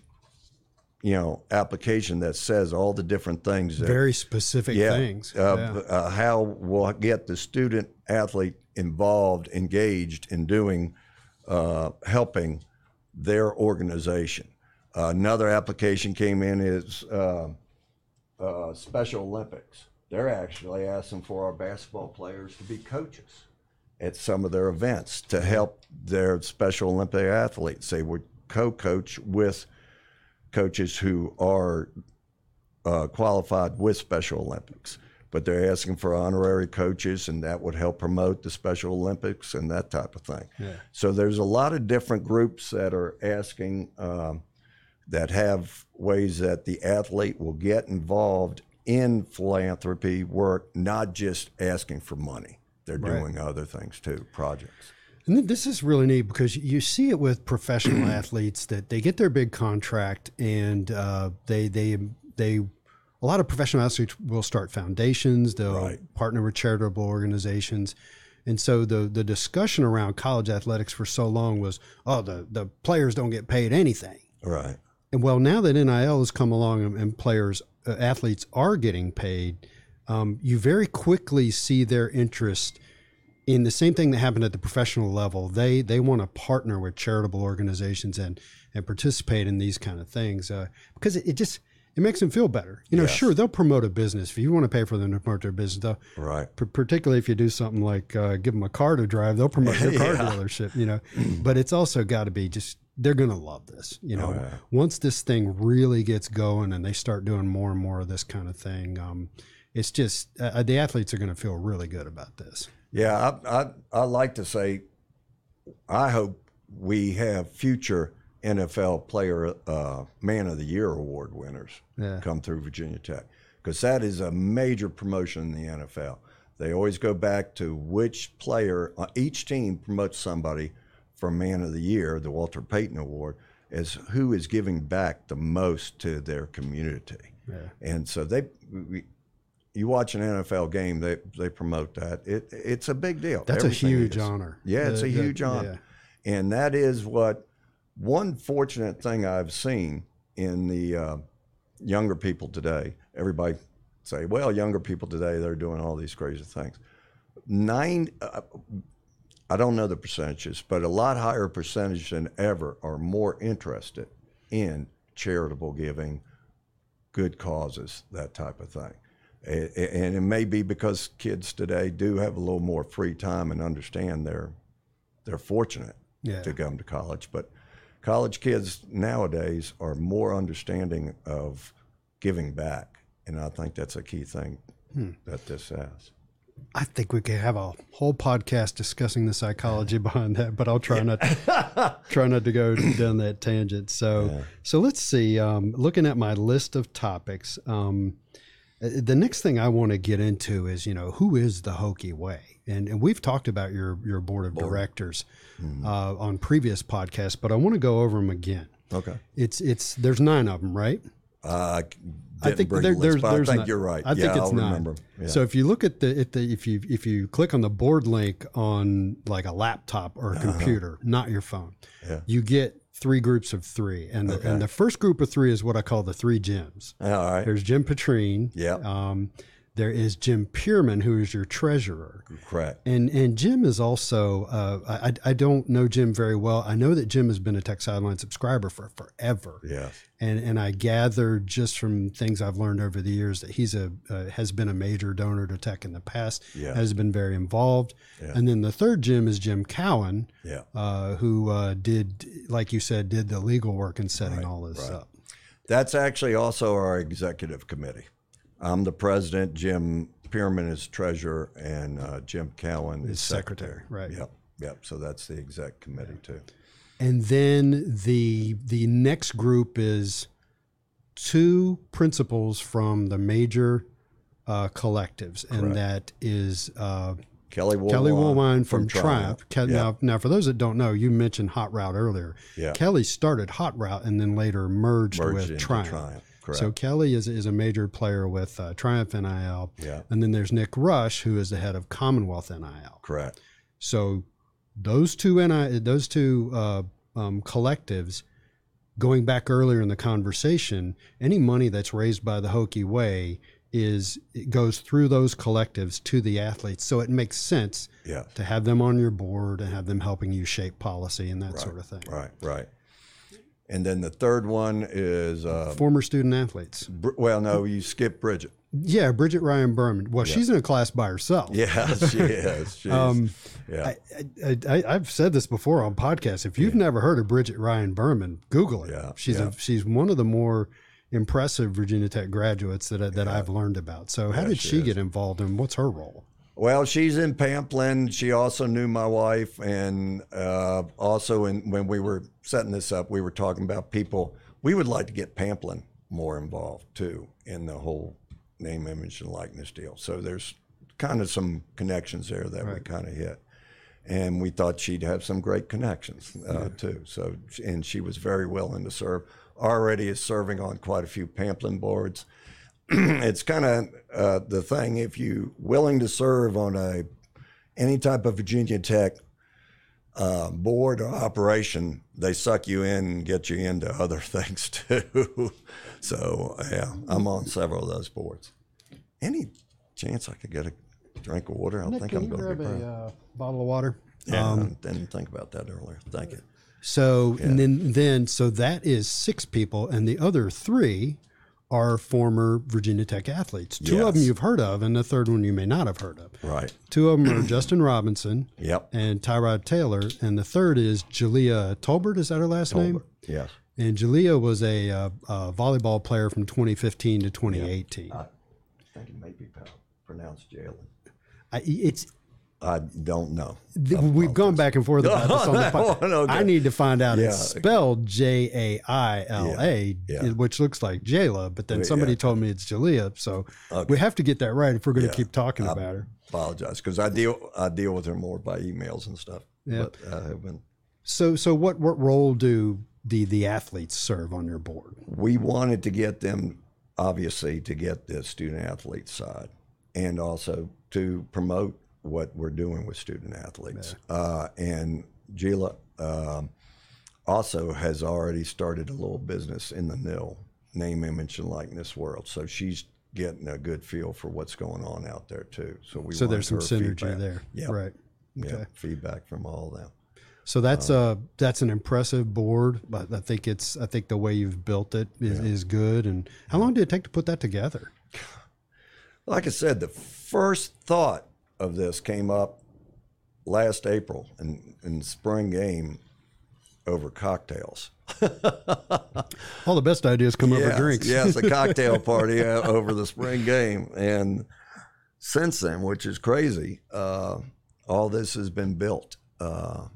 you know, application that says all the different things. That, Very specific yeah, things. Uh, Yeah. uh, how we'll get the student athlete involved, engaged in doing, uh, helping their organization. Another application came in is uh, uh, Special Olympics. They're actually asking for our basketball players to be coaches at some of their events to help their Special Olympic athletes. They would co-coach with coaches who are uh, qualified with Special Olympics. But they're asking for honorary coaches, and that would help promote the Special Olympics and that type of thing. Yeah. So there's a lot of different groups that are asking um, that have ways that the athlete will get involved in philanthropy work, not just asking for money. They're Right. doing other things too, projects. And th- this is really neat because you see it with professional *clears throat* athletes that they get their big contract and uh, they they they a lot of professional athletes will start foundations. They'll Right. partner with charitable organizations. And so the the discussion around college athletics for so long was, oh, the, the players don't get paid anything. Right. And well, now that NIL has come along and, and players, uh, athletes are getting paid, um, you very quickly see their interest in the same thing that happened at the professional level. They they want to partner with charitable organizations and and participate in these kind of things uh, because it, it just it makes them feel better. You know, Yes. sure they'll promote a business if you want to pay for them to promote their business. They'll, Right. p- particularly if you do something like uh, give them a car to drive, they'll promote your *laughs* car Yeah. dealership. You know, but it's also got to be just they're going to love this. You know, Oh, yeah. once this thing really gets going and they start doing more and more of this kind of thing, um, it's just uh, the athletes are going to feel really good about this. Yeah, I, I I like to say, I hope we have future NFL Player uh, Man of the Year award winners Yeah. come through Virginia Tech because that is a major promotion in the NFL. They always go back to which player. Uh, each team promotes somebody for Man of the Year, the Walter Payton Award, as who is giving back the most to their community. Yeah. And so they, we, you watch an NFL game, they they promote that. It it's a big deal. That's Everything a huge is. honor. Yeah, it's a the- huge honor, and that is what one fortunate thing I've seen in the uh, younger people today, everybody say, well, younger people today, they're doing all these crazy things. Nine, uh, I don't know the percentages, but a lot higher percentage than ever are more interested in charitable giving, good causes, that type of thing. And it may be because kids today do have a little more free time and understand they're they're fortunate Yeah. to come to college. But college kids nowadays are more understanding of giving back, and I think that's a key thing hmm. that this has. I think we could have a whole podcast discussing the psychology *laughs* behind that, but I'll try not to, try not to go *clears throat* down that tangent. So, so let's see. Um, looking at my list of topics, um, uh, the next thing I want to get into is you know who is the Hokie Way, and and we've talked about your your board of directors uh, on previous podcasts, but I want to go over them again. Okay. It's it's there's nine of them, right? Uh, I think there, the there's but there's I think nine. you're right. I yeah, think it's remember. Yeah. So if you look at the, at the if you if you click on the board link on like a laptop or a computer, not your phone, Uh-huh. Yeah. you get three groups of three, and the, and the first group of three is what I call the three Jims. all right. There's Jim Petrine. Yep. Um, there is Jim Pierman, who is your treasurer. Correct. And and Jim is also uh, I I don't know Jim very well. I know that Jim has been a Tech Sideline subscriber for forever. Yes. And and I gather just from things I've learned over the years that he's a uh, has been a major donor to Tech in the past. Yeah. Has been very involved. Yeah. And then the third Jim is Jim Cowan, Yeah. uh, who uh, did like you said did the legal work in setting all this right. up. That's actually also our executive committee. I'm the president. Jim Pierman is treasurer, and uh, Jim Cowan is secretary, right. Yep. Yep. So that's the exec committee too. And then the the next group is two principals from the major uh, collectives, and that is uh, Kelly Woolwine, Kelly Woolwine from, Triumph. Ke- Yeah. Now, now, for those that don't know, you mentioned Hot Route earlier. Yeah. Kelly started Hot Route and then later merged, Merged with Triumph. Triumph, correct. So Kelly is, is a major player with uh, Triumph NIL. Yeah. And then there's Nick Rush, who is the head of Commonwealth NIL. Correct. So those two NI, those two uh, um, collectives, going back earlier in the conversation, any money that's raised by the Hokie Way is it goes through those collectives to the athletes. So it makes sense Yeah. to have them on your board and have them helping you shape policy and that sort of thing. Right. Right. And then the third one is uh, Former student athletes. Br- well, no, you skip Bridget. Yeah, Bridget Ryan Berman. Well, she's in a class by herself. *laughs* Yeah, she is. She is. Um, yeah. I, I, I've said this before on podcasts. If you've never heard of Bridget Ryan Berman, Google it. Yeah, she's yeah. a she's one of the more impressive Virginia Tech graduates that that I've learned about. So, how did she she, get involved, and what's her role? Well, she's in Pamplin. She also knew my wife, and uh, also in, when we were setting this up, we were talking about people. We would like to get Pamplin more involved too in the whole name, image, and likeness deal. So there's kind of some connections there that we kind of hit, and we thought she'd have some great connections uh, too. So and she was very willing to serve. Already is serving on quite a few Pamplin boards *clears throat* it's kind of uh, the thing if you willing to serve on a any type of Virginia Tech uh, board or operation, they suck you in and get you into *laughs* other things too. *laughs* so yeah, I'm on several of those boards. Any chance I could get a drink of water? I don't think I'm going to be. a uh, bottle of water? Yeah, I didn't think about that earlier. Thank you. So and then then so that is six people, and the other three are former Virginia Tech athletes. Two of them you've heard of, and the third one you may not have heard of. Right. Two of them are *clears throat* Justin Robinson Yep. and Tyrod Taylor, and the third is Jalea Tolbert. Is that her last name? Yes. And Jalea was a, uh uh volleyball player from 2015 to 2018. I think it may be pronounced Jalen. I, it's I don't know. we've gone back and forth about this *laughs* on the that pod. okay. I need to find out Yeah. it's spelled J A I L A, which looks like Jayla, but then somebody yeah. told me it's Jalea. So we have to get that right if we're going to Yeah. keep talking about her. apologize because I deal I deal with her more by emails and stuff. Yeah. But I have been. So so what what role do the the athletes serve on your board? We wanted to get them obviously to get the student athlete side and also to promote what we're doing with student athletes. Uh, and Gila um, also has already started a little business in the NIL name, image, and likeness world. So she's getting a good feel for what's going on out there too. So we So there's some synergy feedback. there. Yeah, Right. yeah, Okay. feedback from all of them. So that's Um, uh that's an impressive board, but I think it's I think the way you've built it is, is good. And how long did it take to put that together? Like I said, the first thought of this came up last April in, in spring game over cocktails. *laughs* All the best ideas come over yes, drinks. yes, a cocktail *laughs* party uh, over the spring game. And since then, which is crazy, uh, all this has been built. Uh,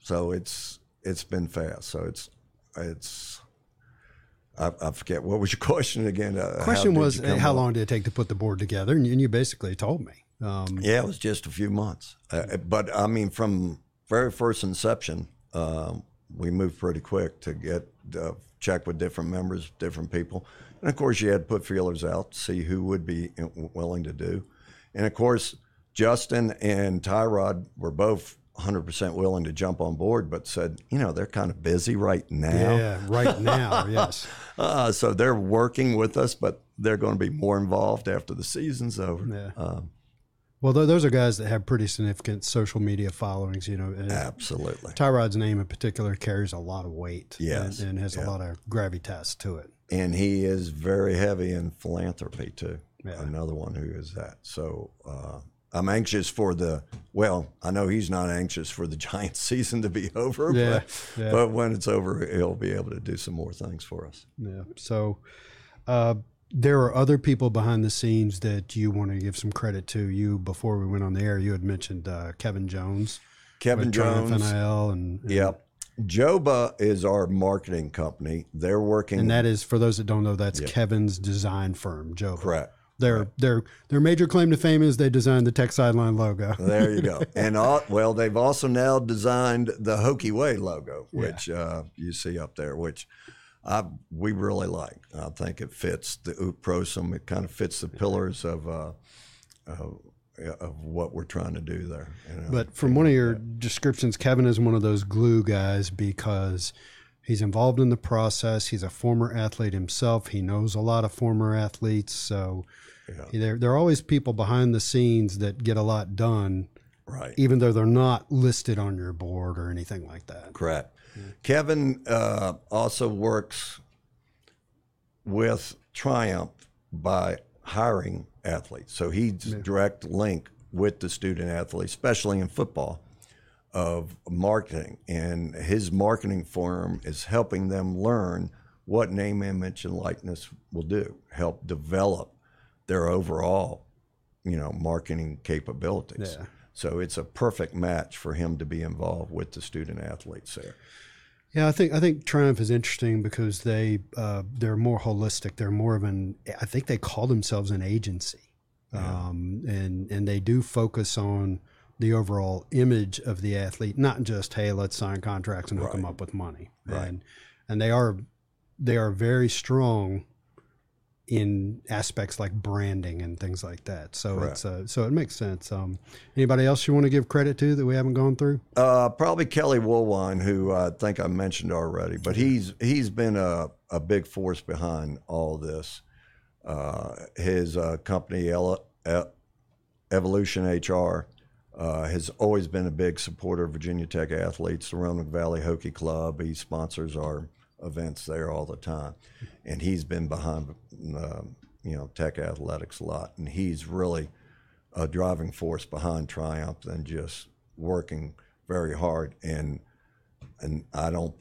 so it's it's been fast. So it's it's I, I forget what was your *laughs* question again. Uh, Question was, how long did it take to put the board together? And you, and you basically told me. Um, Yeah, it was just a few months. Uh, but I mean, from very first inception, um, we moved pretty quick to get uh, check with different members, different people, and of course, you had to put feelers out to see who would be uh, willing to do. And of course, Justin and Tyrod were both 100% willing to jump on board, but said, you know, they're kind of busy right now. yeah, right now, *laughs* yes. Uh, so they're working with us, but they're going to be more involved after the season's over. Yeah. Um, Well, those are guys that have pretty significant social media followings. You know, absolutely. Tyrod's name in particular carries a lot of weight. Yes, and, and has yeah. a lot of gravitas to it. and he is very heavy in philanthropy too. Yeah. Another one who is that. So uh, I'm anxious for the. Well, I know he's not anxious for the *laughs* Giants season to be over, Yeah, but, yeah. but when it's over, he'll be able to do some more things for us. Yeah. So uh, there are other people behind the scenes that you want to give some credit to. You before we went on the air, you had mentioned uh, Kevin Jones, Kevin Jones. NIL, and, and Yep. Joba is our marketing company. They're working. and that is for those that don't know, that's Kevin's design firm, Joe. correct. Their their their major claim to fame is they designed the Tech Sideline logo. There you go. *laughs* and all, well, they've also now designed the Hokie Way logo, which uh, you see up there, which I, we really like. I think it fits the Ut Prosim. It kind of fits the pillars of uh, of, of what we're trying to do there. you know. But from one of your descriptions, Kevin is one of those glue guys because he's involved in the process. He's a former athlete himself. He knows a lot of former athletes. So there, there are always people behind the scenes that get a lot done, right. even though they're not listed on your board or anything like that. Correct. Kevin uh, also works with Triumph by hiring athletes. So he's direct link with the student athletes, especially in football, of marketing. And his marketing firm is helping them learn what name, image, and likeness will do, help develop their overall, you know, marketing capabilities. Yeah. So it's a perfect match for him to be involved with the student athletes there. Yeah, I think I think Triumph is interesting because they uh, they're more holistic. They're more of an I think they call themselves an agency, um, and and they do focus on the overall image of the athlete, not just hey, let's sign contracts and hook them up with money. Right. And and they are they are very strong in aspects like branding and things like that. So Correct. it's uh, so it makes sense. Um, anybody else you want to give credit to that we haven't gone through? Uh, probably Kelly Woolwine, who I think I mentioned already, but he's he's been a, a big force behind all this. Uh, his uh, company, Ele- Evolution HR, uh, has always been a big supporter of Virginia Tech athletes. The Roanoke Valley Hockey Club, he sponsors our events there all the time, and he's been behind uh, you know Tech athletics a lot, and he's really a driving force behind Triumph and just working very hard. And and I don't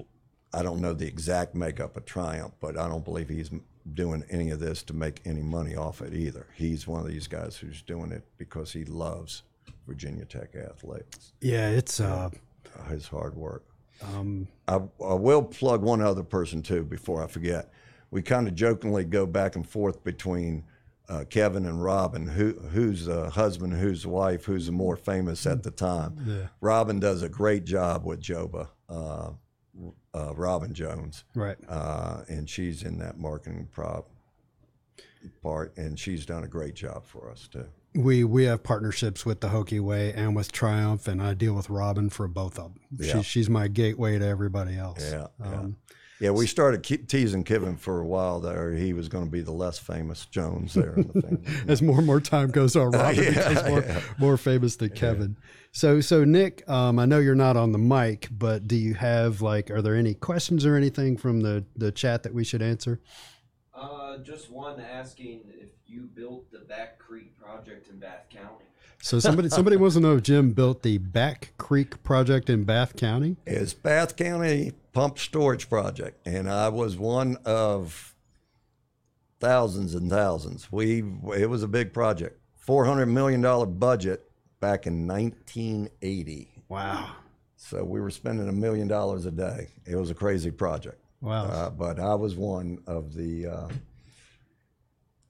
I don't know the exact makeup of Triumph, but I don't believe he's doing any of this to make any money off it either. He's one of these guys who's doing it because he loves Virginia Tech athletes, Yeah, it's uh, uh, his hard work. Um, I, I will plug one other person too before I forget. We kind of jokingly go back and forth between uh, Kevin and Robin, who who's the husband, who's the wife, who's the more famous at the time. Robin does a great job with Joba, uh, uh, Robin Jones, right. uh, and she's in that marketing prop part, and she's done a great job for us too. We we have partnerships with the Hokie Way and with Triumph, and I deal with Robin for both of them. Yeah. She, she's my gateway to everybody else. Yeah, yeah. Um, Yeah, we started teasing Kevin for a while there. He was going to be the less famous Jones there the. *laughs* As more and more time goes on, *laughs* Robert Yeah, becomes more, more famous than Kevin. So, so Nick, um, I know you're not on the mic, but do you have like, are there any questions or anything from the the chat that we should answer? Uh, just one asking if you built the Back Creek project in Bath County. So somebody somebody wants to know if Jim built the Back Creek project in Bath County. It's Bath County Pump Storage Project, and I was one of thousands and thousands. We it was a big project, four hundred million dollar budget back in nineteen eighty. Wow, So we were spending a million dollars a day. It was a crazy project. wow. Uh, but I was one of the, uh,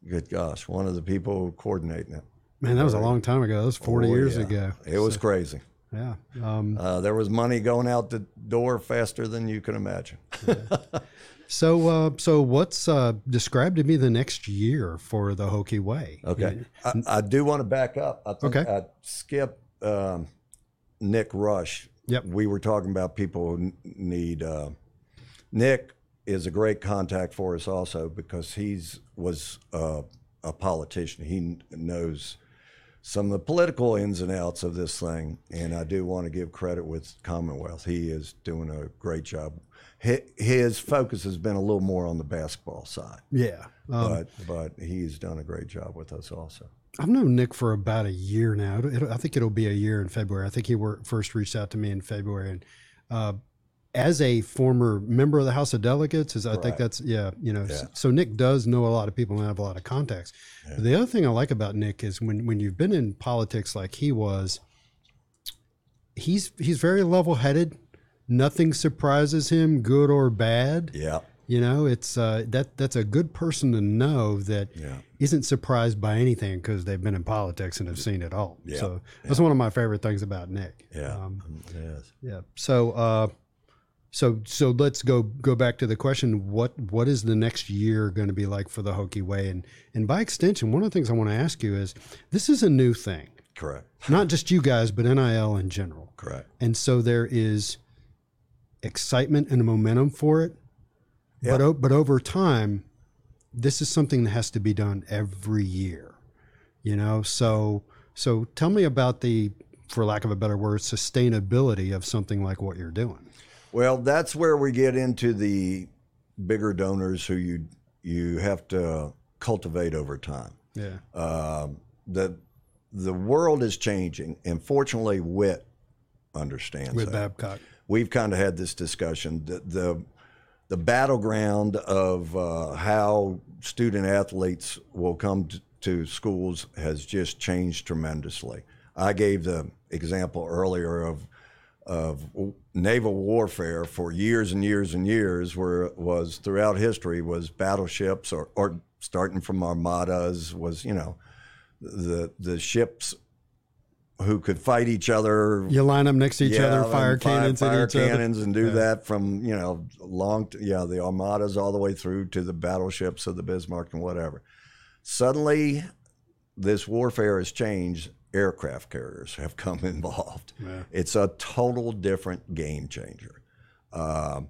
good gosh, one of the people coordinating it. Man, that was a long time ago. That was 40 Oh, years yeah. ago. It was crazy. Yeah. Um, Uh, there was money going out the door faster than you can imagine. *laughs* so, uh, so what's uh, describe to me the next year for the Hokie Way? Okay. I, I do want to back up. I think Okay. I skipped um, Nick Rush. Yep. We were talking about people who need. Uh, Nick is a great contact for us also because he's was uh, a politician. He knows some of the political ins and outs of this thing, and I do want to give credit with Commonwealth. He is doing a great job. His focus has been a little more on the basketball side, Yeah. Um, but but he's done a great job with us also. I've known Nick for about a year now. It'll- I think it'll be a year in February. I think he wor first reached out to me in February, and uh, as a former member of the House of Delegates, is I think that's yeah, you know. Yeah. So Nick does know a lot of people and have a lot of contacts. The other thing I like about Nick is when when you've been in politics like he was, he's he's very level headed. Nothing surprises him, good or bad. Yeah. You know, it's uh, that that's a good person to know that Yeah. not surprised by anything because they've been in politics and have seen it all. Yeah, So that's one of my favorite things about Nick. Yeah. Um, yes. yeah. So uh, so so let's go go back to the question: what what is the next year going to be like for the Hokie Way? And and by extension, one of the things I want to ask you is: this is a new thing, Correct. not just you guys, but NIL in general. Correct. And so there is excitement and momentum for it. But, Yeah. o- but over time, this is something that has to be done every year, you know? So, so tell me about the, for lack of a better word, sustainability of something like what you're doing. Well, that's where we get into the bigger donors who you you have to cultivate over time. Yeah. Um, the the world is changing, and fortunately, Whit understands With that. Babcock. We've kind of had this discussion. The the, the battleground of uh, how student athletes will come to, to schools has just changed tremendously. I gave the example earlier of of naval warfare for years and years and years, where it was throughout history was battleships or, or starting from armadas was you know the the ships who could fight each other You line them next to each other, fire cannons fire at each other. cannons, and do Yeah. that from you know long, yeah, the armadas all the way through to the battleships of the Bismarck and whatever. Suddenly, this warfare has changed. Aircraft carriers have *laughs* come involved. Yeah. It's a total different game changer. Um,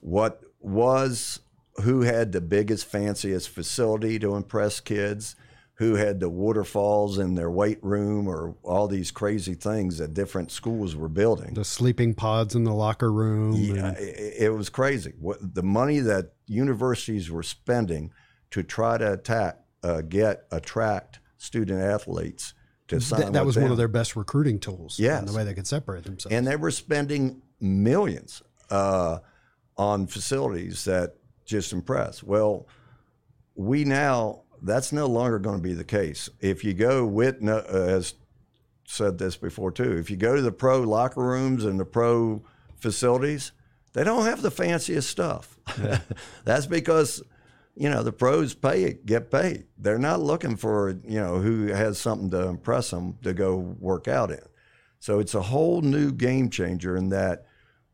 what was who had the biggest, fanciest facility to impress kids? Who had the waterfalls in their weight room, or all these crazy things that different schools were building? The sleeping pods in the locker room. Yeah, and- it, it was crazy. What the money that universities were spending to try to attack, uh, get attract student athletes to sign that, that was one of their best recruiting tools. Yes. And the way they could separate themselves. and they were spending millions uh, on facilities that just impress. Well, we now that's no longer going to be the case. If you go with no- uh, has said this before too. If you go to the pro locker rooms and the pro facilities, they don't have the fanciest stuff. *laughs* that's because you know the pros pay get paid. They're not looking for you know who has something to impress them to go work out in. So it's a whole new game changer in that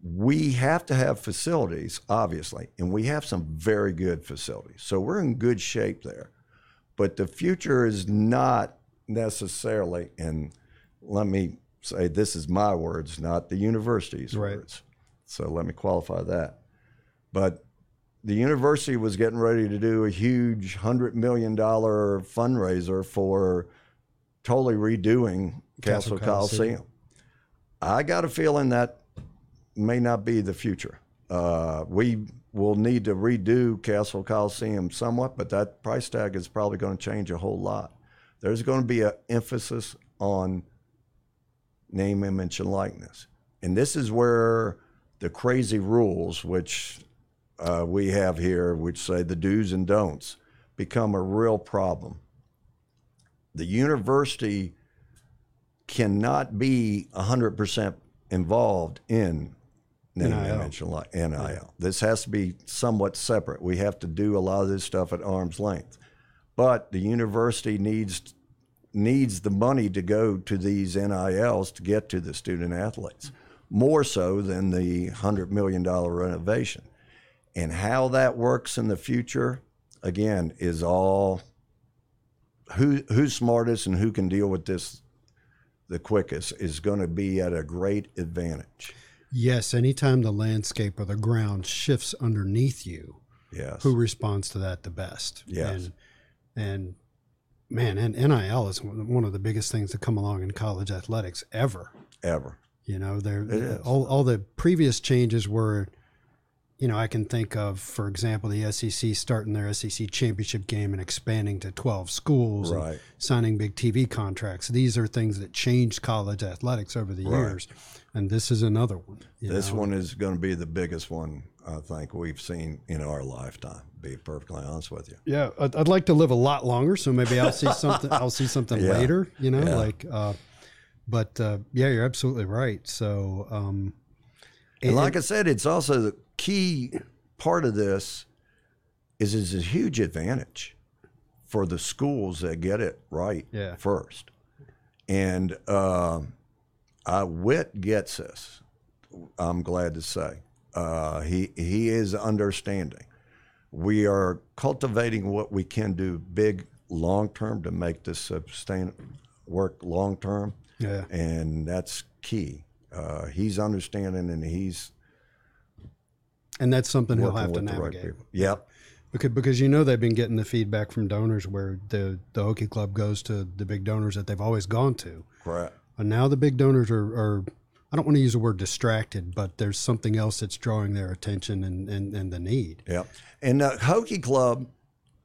we have to have facilities, obviously, and we have some very good facilities. So we're in good shape there. But the future is not necessarily, and let me say this is my words, not the university's Right. words. So let me qualify that. But the university was getting ready to do a huge hundred million dollar fundraiser for totally redoing Cassell, Cassell Coliseum. Coliseum. I got a feeling that may not be the future. Uh, we will need to redo Cassell Coliseum somewhat, but that price tag is probably going to change a whole lot. There's going to be an emphasis on name, image, and likeness. And this is where the crazy rules, which uh, we have here, which say the do's and don'ts, become a real problem. The university cannot be 100% involved in NIL. NIL. This has to be somewhat separate. We have to do a lot of this stuff at arm's length. But the university needs needs the money to go to these NILs to get to the student athletes, more so than the $100 million renovation. And how that works in the future, again, is all who who's smartest and who can deal with this the quickest is going to be at a great advantage. Yes, anytime the landscape or the ground shifts underneath you, Yes. who responds to that the best? Yes. And, and man, and NIL is one of the biggest things to come along in college athletics ever. Ever. You know, there all all the previous changes were, you know, I can think of, for example, the SEC starting their SEC championship game and expanding to twelve schools, and Right. signing big TV contracts. These are things that changed college athletics over the Right. years, and this is another one. This know. one is going to be the biggest one I think we've seen in our lifetime. Be perfectly honest with you. Yeah, I'd, I'd like to live a lot longer, so maybe I'll see something. I'll see something *laughs* Yeah. later. You know, Yeah. like. Uh, but uh, yeah, you're absolutely right. So, um, And like I said, it's also the key part of this is is a huge advantage for the schools that get it right Yeah. first. And um uh, Whit gets this. I'm glad to say uh, he he is understanding. We are cultivating what we can do big long term to make this sustain work long term yeah, and that's key. Uh, he's understanding and he's and that's something he'll have to the right navigate. Yep. Because, because you know they've been getting the feedback from donors where the the Hokie Club goes to the big donors that they've always gone to, Correct. and now the big donors are, are I don't want to use the word distracted, but there's something else that's drawing their attention and, and, and the need. Yep. And the Hokie Club,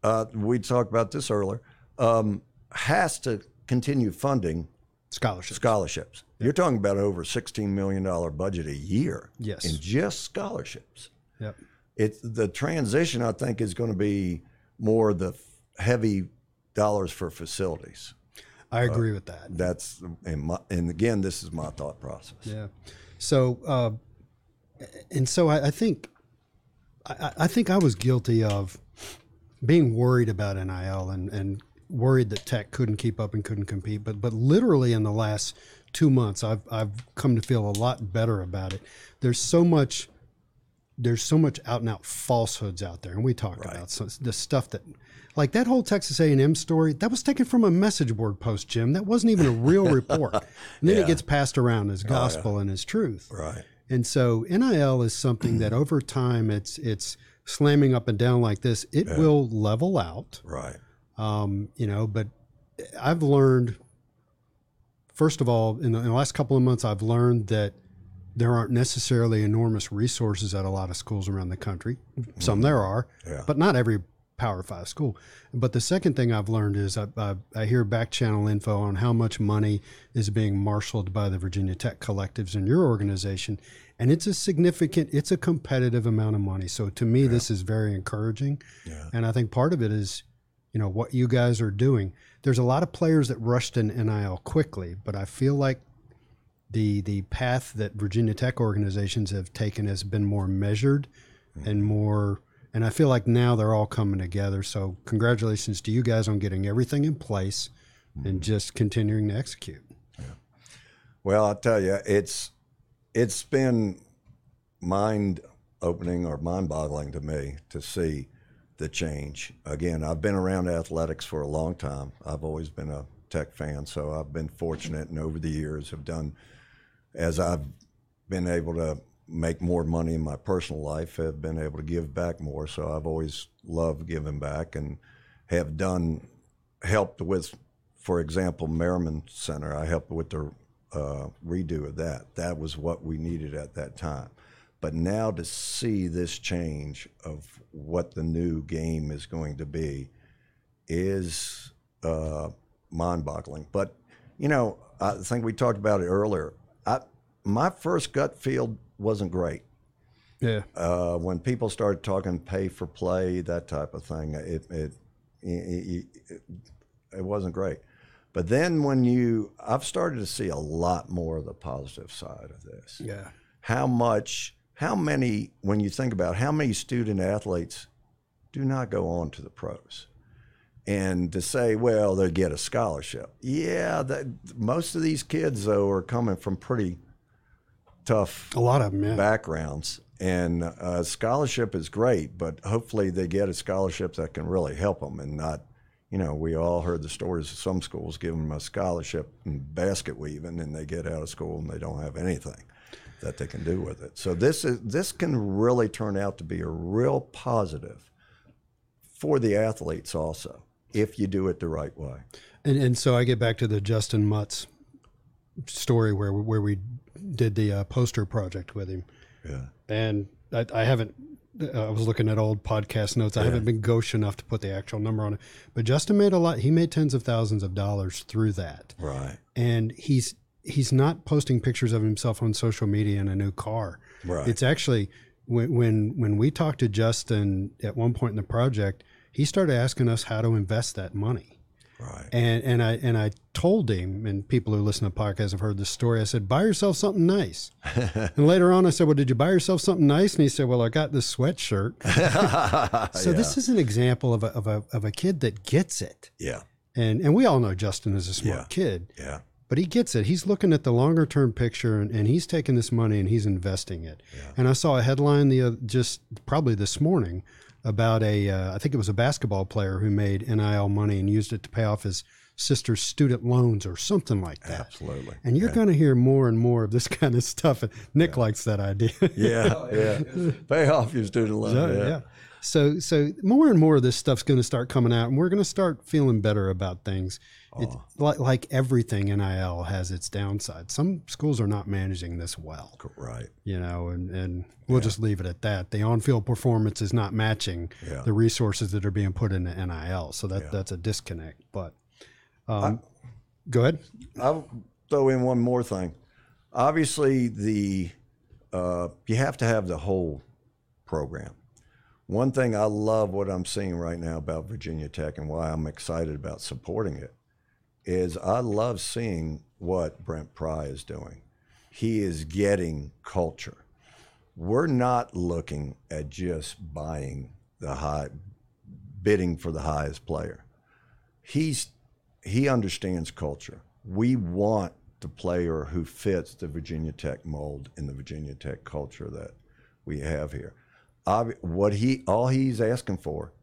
uh, we talked about this earlier, um, has to continue funding Scholarships. scholarships. You're talking about over $16 million budget a year Yes. in just scholarships. Yep. It's the transition, I think, is going to be more the heavy dollars for facilities. I agree with that. That's and, my, and again, this is my thought process. Yeah. So, uh, and so I, I think, I, I think I was guilty of being worried about NIL and, and worried that tech couldn't keep up and couldn't compete. But, but literally in the last two months, I've, I've come to feel a lot better about it. There's so much, there's so much out and out falsehoods out there. And we talked about some, the stuff that, like that whole Texas A&M story, that was taken from a message board post, Jim. That wasn't even a real *laughs* report. And then it gets passed around as oh, gospel and as truth. Right. And so NIL is something that over time it's it's slamming up and down like this. It will level out, Right. Um, you know. But I've learned, first of all, in the, in the last couple of months, I've learned that there aren't necessarily enormous resources at a lot of schools around the country. Some there are, Yeah. but not every Power Five school. But the second thing I've learned is I, I, I hear back channel info on how much money is being marshaled by the Virginia Tech collectives in your organization, and it's a significant, it's a competitive amount of money. So to me, this is very encouraging, Yeah. and I think part of it is, you know, what you guys are doing. There's a lot of players that rushed in NIL quickly, but I feel like the the path that Virginia Tech organizations have taken has been more measured and mm-hmm. more and I feel like now they're all coming together. So congratulations to you guys on getting everything in place and mm-hmm. just continuing to execute. Well, I'll tell you, it's it's been mind opening or mind boggling to me to see the change. Again, I've been around athletics for a long time. I've always been a tech fan, so I've been fortunate and over the years have done as I've been able to make more money in my personal life, have been able to give back more. So I've always loved giving back and have done, helped with, for example, Merryman Center. I helped with the uh, redo of that. That was what we needed at that time. But now to see this change of what the new game is going to be is uh, mind boggling. But, you know, I think we talked about it earlier. I, my first gut feel wasn't great. Yeah. Uh, when people started talking pay for play, that type of thing, it, it, it, it, it wasn't great. But then when you, I've started to see a lot more of the positive side of this. Yeah. How much, how many, when you think about how many student athletes do not go on to the pros? And to say, well, they get a scholarship. Yeah, that, most of these kids, though, are coming from pretty tough A lot of them, yeah. backgrounds. And a scholarship is great, but hopefully they get a scholarship that can really help them and not, you know, we all heard the stories of some schools giving them a scholarship in basket weaving and they get out of school and they don't have anything that they can do with it. So this is this can really turn out to be a real positive for the athletes also if you do it the right way. And, and so I get back to the Justin Mutts story where where we did the uh, poster project with him, Yeah. and I, I haven't. uh, I was looking at old podcast notes. I haven't been gauche enough to put the actual number on it, but Justin made a lot. He made tens of thousands of dollars through that, Right. and he's he's not posting pictures of himself on social media in a new car. Right. It's actually when when when we talked to Justin at one point in the project, he started asking us how to invest that money. Right. And and I and I told him, and people who listen to podcasts have heard this story. I said, "Buy yourself something nice." *laughs* and later on, I said, "Well, did you buy yourself something nice?" And he said, "Well, I got this sweatshirt." *laughs* so this is an example of a, of a of a kid that gets it, Yeah. and and we all know Justin is a smart Yeah. kid, Yeah. But he gets it. He's looking at the longer term picture, and, and he's taking this money and he's investing it. And I saw a headline the oth- just probably this morning about a uh, I think it was a basketball player who made NIL money and used it to pay off his sister's student loans or something like that. Absolutely. And you're going to hear more and more of this *laughs* kind of stuff. And Nick likes that idea. *laughs* Yeah. yeah. Pay off your student loan. So, yeah. yeah. So so more and more of this stuff's going to start coming out, and we're going to start feeling better about things. Like like everything NIL has its downside. Some schools are not managing this well, Right. you know, and and we'll just leave it at that. The on-field performance is not matching Yeah. the resources that are being put into NIL, so that that's a disconnect. But um, go ahead. I'll throw in one more thing. Obviously, the uh, you have to have the whole program. One thing I love what I'm seeing right now about Virginia Tech and why I'm excited about supporting it is I love seeing what Brent Pry is doing. He is getting culture. We're not looking at just buying the high, bidding for the highest player. He's he understands culture. We want the player who fits the Virginia Tech mold and the Virginia Tech culture that we have here. Obvi- What he all he's asking for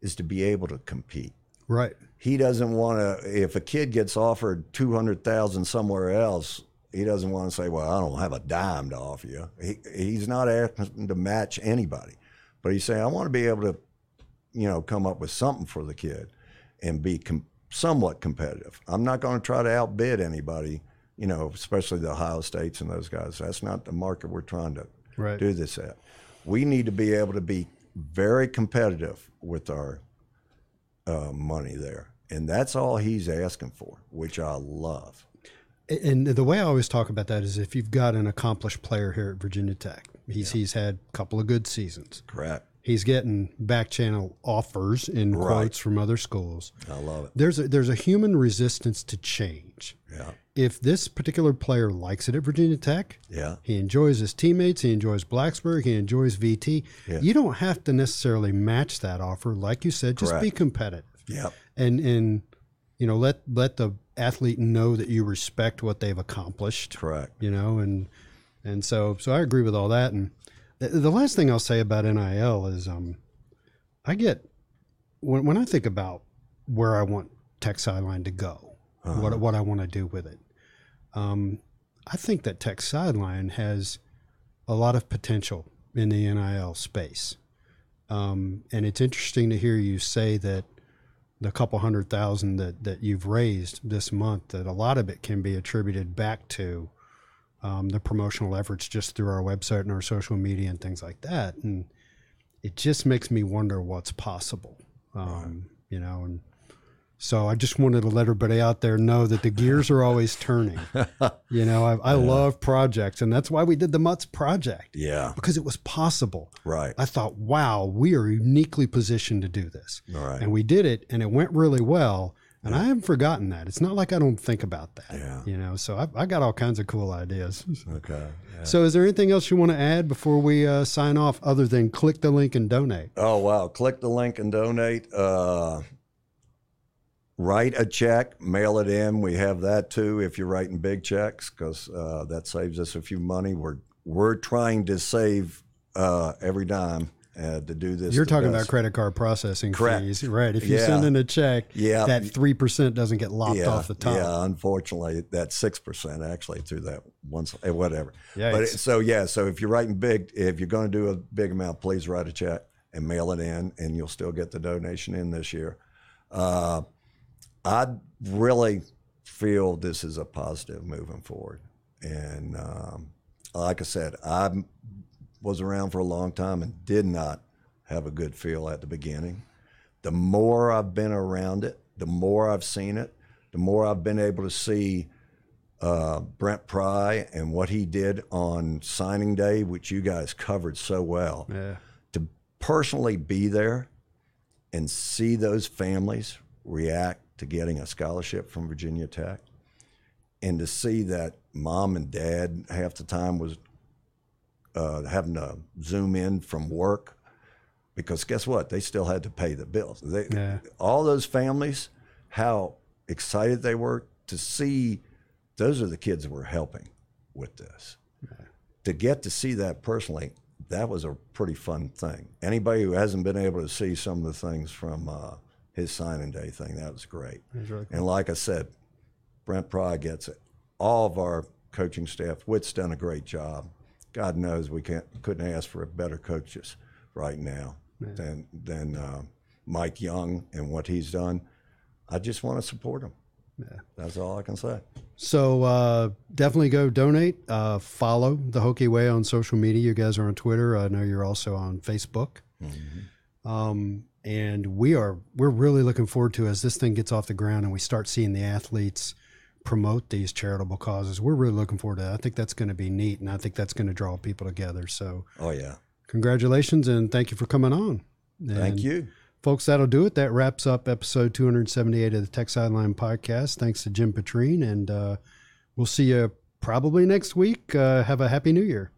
is to be able to compete. Right. He doesn't want to. If a kid gets offered two hundred thousand somewhere else, he doesn't want to say, "Well, I don't have a dime to offer you." He, he's not asking to match anybody, but he's saying, "I want to be able to, you know, come up with something for the kid and be com- somewhat competitive. I'm not going to try to outbid anybody, you know, especially the Ohio States and those guys. That's not the market we're trying to Right. do this at. We need to be able to be very competitive with our uh, money there. And that's all he's asking for, which I love. And the way I always talk about that is if you've got an accomplished player here at Virginia Tech, he's he's had a couple of good seasons. Correct. He's getting back channel offers in Right. quotes from other schools. I love it. There's a, there's a human resistance to change. Yeah. If this particular player likes it at Virginia Tech, Yeah. he enjoys his teammates, he enjoys Blacksburg, he enjoys VT. Yeah. You don't have to necessarily match that offer, like you said. Just be competitive Yep. And and you know let let the athlete know that you respect what they've accomplished Correct. you know and and so so i agree with all that and the, the last thing i'll say about nil is um i get when, when i think about where i want tech sideline to go what, what i want to do with it um i think that tech sideline has a lot of potential in the NIL space. Um, and it's interesting to hear you say that the couple hundred thousand that, that you've raised this month, that a lot of it can be attributed back to um, the promotional efforts just through our website and our social media and things like that. And it just makes me wonder what's possible, um, you know, and so I just wanted to let everybody out there know that the gears are always turning. *laughs* you know, I, I love projects, and that's why we did the Mutts project Yeah. because it was possible. Right. I thought, wow, we are uniquely positioned to do this. All right. And we did it, and it went really well. And I haven't forgotten that. It's not like I don't think about that. Yeah. You know, so I, I got all kinds of cool ideas. Okay. Yeah. So, is there anything else you want to add before we uh, sign off other than click the link and donate? Oh wow! Click the link and donate. Uh, write a check, mail it in. We have that too if you're writing big checks because uh, that saves us a few money. We're we're trying to save uh, every dime uh, to do this. You're talking best. about credit card processing Correct. fees, right? If you Yeah. send in a check, Yeah. that three percent doesn't get lopped yeah, off the top. Yeah, unfortunately, that's six percent actually through that once, eh, whatever. Yeah, but it, so yeah, so if you're writing big, if you're going to do a big amount, please write a check and mail it in, and you'll still get the donation in this year. Uh, I really feel this is a positive moving forward, and um, like I said, I was around for a long time and did not have a good feel at the beginning the more I've been around it, the more I've seen it, the more I've been able to see uh, Brent Pry and what he did on signing day, which you guys covered so well. Yeah. To personally be there and see those families react to getting a scholarship from Virginia Tech, and to see that mom and dad half the time was uh, having to zoom in from work because guess what? They still had to pay the bills. They, Yeah. All those families, how excited they were to see those are the kids that we're helping with this. To get to see that personally, that was a pretty fun thing. Anybody who hasn't been able to see some of the things from uh, his signing day thing, that was great. That's really cool. And like I said, Brent Pry gets it. All of our coaching staff, Whit's done a great job. God knows we can't couldn't ask for better coaches right now than than uh, Mike Young and what he's done. I just want to support him. Yeah. That's all I can say. So uh, definitely go donate. Uh, follow the Hokie Way on social media. You guys are on Twitter. I know you're also on Facebook. Um, and we are we're really looking forward to as this thing gets off the ground and we start seeing the athletes promote these charitable causes. We're really looking forward to that. I think that's going to be neat, and I think that's going to draw people together. So Oh yeah. congratulations and thank you for coming on. Thank you. Folks, that'll do it. That wraps up episode 278 of the Tech Sideline Podcast. Thanks to Jim Petrine, and uh, we'll see you probably next week. Uh, have a happy new year.